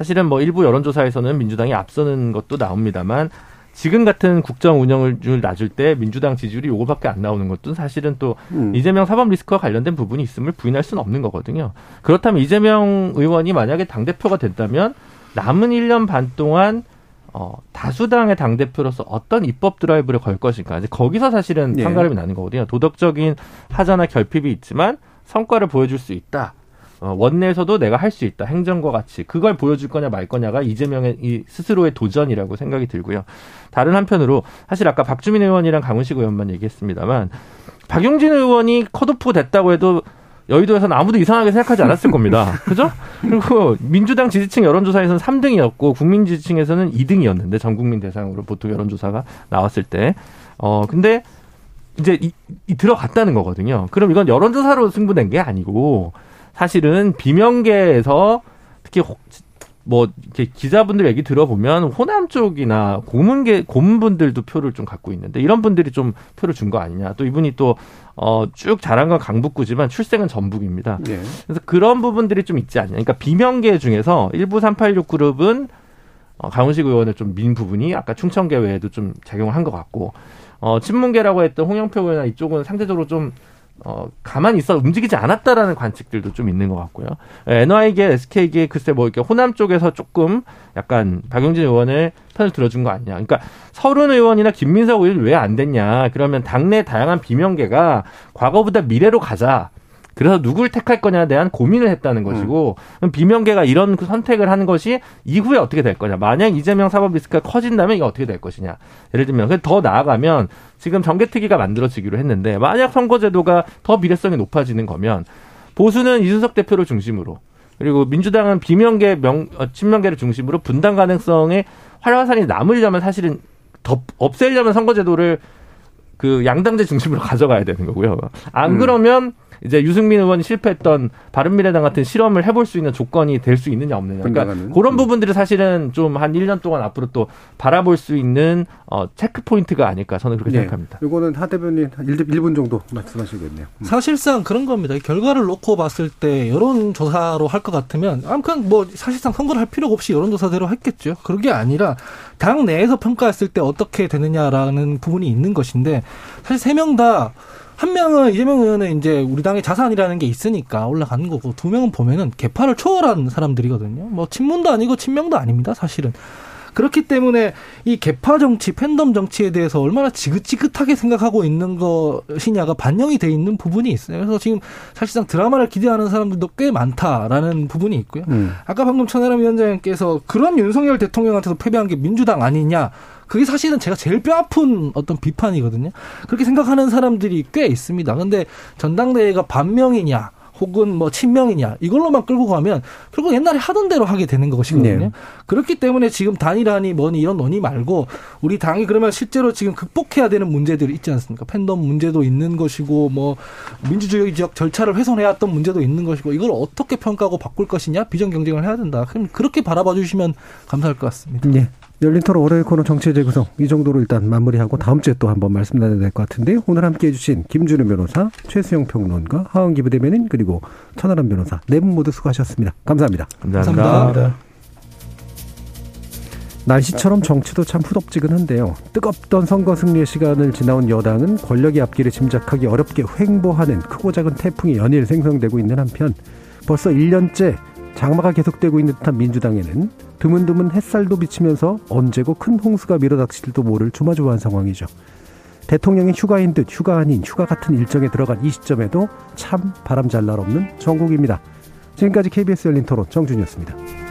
사실은 뭐 일부 여론조사에서는 민주당이 앞서는 것도 나옵니다만 지금 같은 국정 운영을 놔줄 때 민주당 지지율이 요거밖에 안 나오는 것도 사실은 또 음. 이재명 사법 리스크와 관련된 부분이 있음을 부인할 수는 없는 거거든요. 그렇다면 이재명 의원이 만약에 당 대표가 된다면 남은 1년 반 동안 어, 다수당의 당대표로서 어떤 입법 드라이브를 걸 것인가. 이제 거기서 사실은 예. 판가름이 나는 거거든요. 도덕적인 하자나 결핍이 있지만 성과를 보여줄 수 있다. 어, 원내에서도 내가 할 수 있다. 행정과 같이. 그걸 보여줄 거냐 말 거냐가 이재명의 이 스스로의 도전이라고 생각이 들고요. 다른 한편으로 사실 아까 박주민 의원이랑 강훈식 의원만 얘기했습니다만 박용진 의원이 컷오프 됐다고 해도 여의도에서는 아무도 이상하게 생각하지 않았을 겁니다. 그죠? 그리고 민주당 지지층 여론조사에서는 3등이었고 국민 지지층에서는 2등이었는데 전 국민 대상으로 보통 여론조사가 나왔을 때. 어, 근데 이제 이, 이 들어갔다는 거거든요. 그럼 이건 여론조사로 승부된 게 아니고 사실은 비명계에서 특히 호- 뭐 이렇게 기자분들 얘기 들어보면 호남 쪽이나 고문계 고문분들도 표를 좀 갖고 있는데 이런 분들이 좀 표를 준 거 아니냐. 또 이분이 또어쭉 자란 건 강북구지만 출생은 전북입니다. 네. 그래서 그런 부분들이 좀 있지 않냐. 그러니까 비명계 중에서 일부 386 그룹은 어, 강훈식 의원을 좀 민 부분이 아까 충청계 외에도 좀 작용을 한 것 같고 어, 친문계라고 했던 홍영표 의원이나 이쪽은 상대적으로 좀 어, 가만히 있어 움직이지 않았다라는 관측들도 좀 있는 것 같고요. 예, NY계, SK계 글쎄 뭐 이렇게 호남 쪽에서 조금 약간 박용진 의원을 편을 들어준 거 아니냐. 그러니까 서른 의원이나 김민석 의원 왜 안 됐냐. 그러면 당내 다양한 비명계가 과거보다 미래로 가자. 그래서 누굴 택할 거냐에 대한 고민을 했다는 것이고 그럼 비명계가 이런 그 선택을 하는 것이 이후에 어떻게 될 거냐. 만약 이재명 사법 리스크가 커진다면 이게 어떻게 될 것이냐. 예를 들면 그더 나아가면 지금 정개특위가 만들어지기로 했는데 만약 선거제도가 더 미래성이 높아지는 거면 보수는 이준석 대표를 중심으로 그리고 민주당은 비명계 명 어, 친명계를 중심으로 분당 가능성의 활화산이 남으려면 사실은 더 없애려면 선거제도를 그 양당제 중심으로 가져가야 되는 거고요. 안 음. 그러면 이제 유승민 의원이 실패했던 바른미래당 같은 실험을 해볼 수 있는 조건이 될 수 있느냐 없느냐. 그러니까 분당하는. 그런 음. 부분들이 사실은 좀 한 1년 동안 앞으로 또 바라볼 수 있는 어 체크 포인트가 아닐까 저는 그렇게 생각합니다. 이거는 하 대변인 한 1분 정도 말씀하시겠네요. 음. 사실상 그런 겁니다. 결과를 놓고 봤을 때 여론조사로 할 것 같으면 아 그냥 뭐 사실상 선거를 할 필요가 없이 여론조사대로 했겠죠. 그런 게 아니라 당 내에서 평가했을 때 어떻게 되느냐라는 부분이 있는 것인데 사실 세 명 다 한 명은 이재명 의원은 이제 우리 당의 자산이라는 게 있으니까 올라가는 거고 두 명은 보면은 개파를 초월한 사람들이거든요. 뭐 친문도 아니고 친명도 아닙니다. 사실은. 그렇기 때문에 이 개파 정치, 팬덤 정치에 대해서 얼마나 지긋지긋하게 생각하고 있는 것이냐가 반영이 돼 있는 부분이 있어요. 그래서 지금 사실상 드라마를 기대하는 사람들도 꽤 많다라는 부분이 있고요. 음. 아까 방금 천하람 위원장님께서 그런 윤석열 대통령한테도 패배한 게 민주당 아니냐. 그게 사실은 제가 제일 뼈아픈 어떤 비판이거든요. 그렇게 생각하는 사람들이 꽤 있습니다. 근데 전당대회가 반명이냐, 혹은 뭐 친명이냐, 이걸로만 끌고 가면 결국 옛날에 하던 대로 하게 되는 것이거든요. 네. 그렇기 때문에 지금 단일화니 뭐니 이런 논의 말고 우리 당이 그러면 실제로 지금 극복해야 되는 문제들이 있지 않습니까? 팬덤 문제도 있는 것이고 뭐 민주주의적 절차를 훼손해야 했던 문제도 있는 것이고 이걸 어떻게 평가하고 바꿀 것이냐 비전 경쟁을 해야 된다. 그럼 그렇게 바라봐 주시면 감사할 것 같습니다. 네. 열린 토론 월요일 코너 정치의 재구성 이 정도로 일단 마무리하고 다음 주에 또 한번 말씀 나눠야 될 것 같은데 오늘 함께 해 주신 김준우 변호사, 최수영 평론가, 하은기 부대변인 그리고 천하람 변호사 네 분 모두 수고하셨습니다. 감사합니다. 감사합니다. 감사합니다. 날씨처럼 정치도 참 후덥지근한데요. 뜨겁던 선거 승리의 시간을 지나온 여당은 권력의 앞길을 짐작하기 어렵게 횡보하는 크고 작은 태풍이 연일 생성되고 있는 한편 벌써 1년째 장마가 계속되고 있는 듯한 민주당에는 드문드문 햇살도 비치면서 언제고 큰 홍수가 밀어닥칠지도 모를 조마조마한 상황이죠. 대통령이 휴가인 듯 휴가 아닌 휴가 같은 일정에 들어간 이 시점에도 참 바람 잘 날 없는 전국입니다. 지금까지 KBS 열린 토론 정준이었습니다.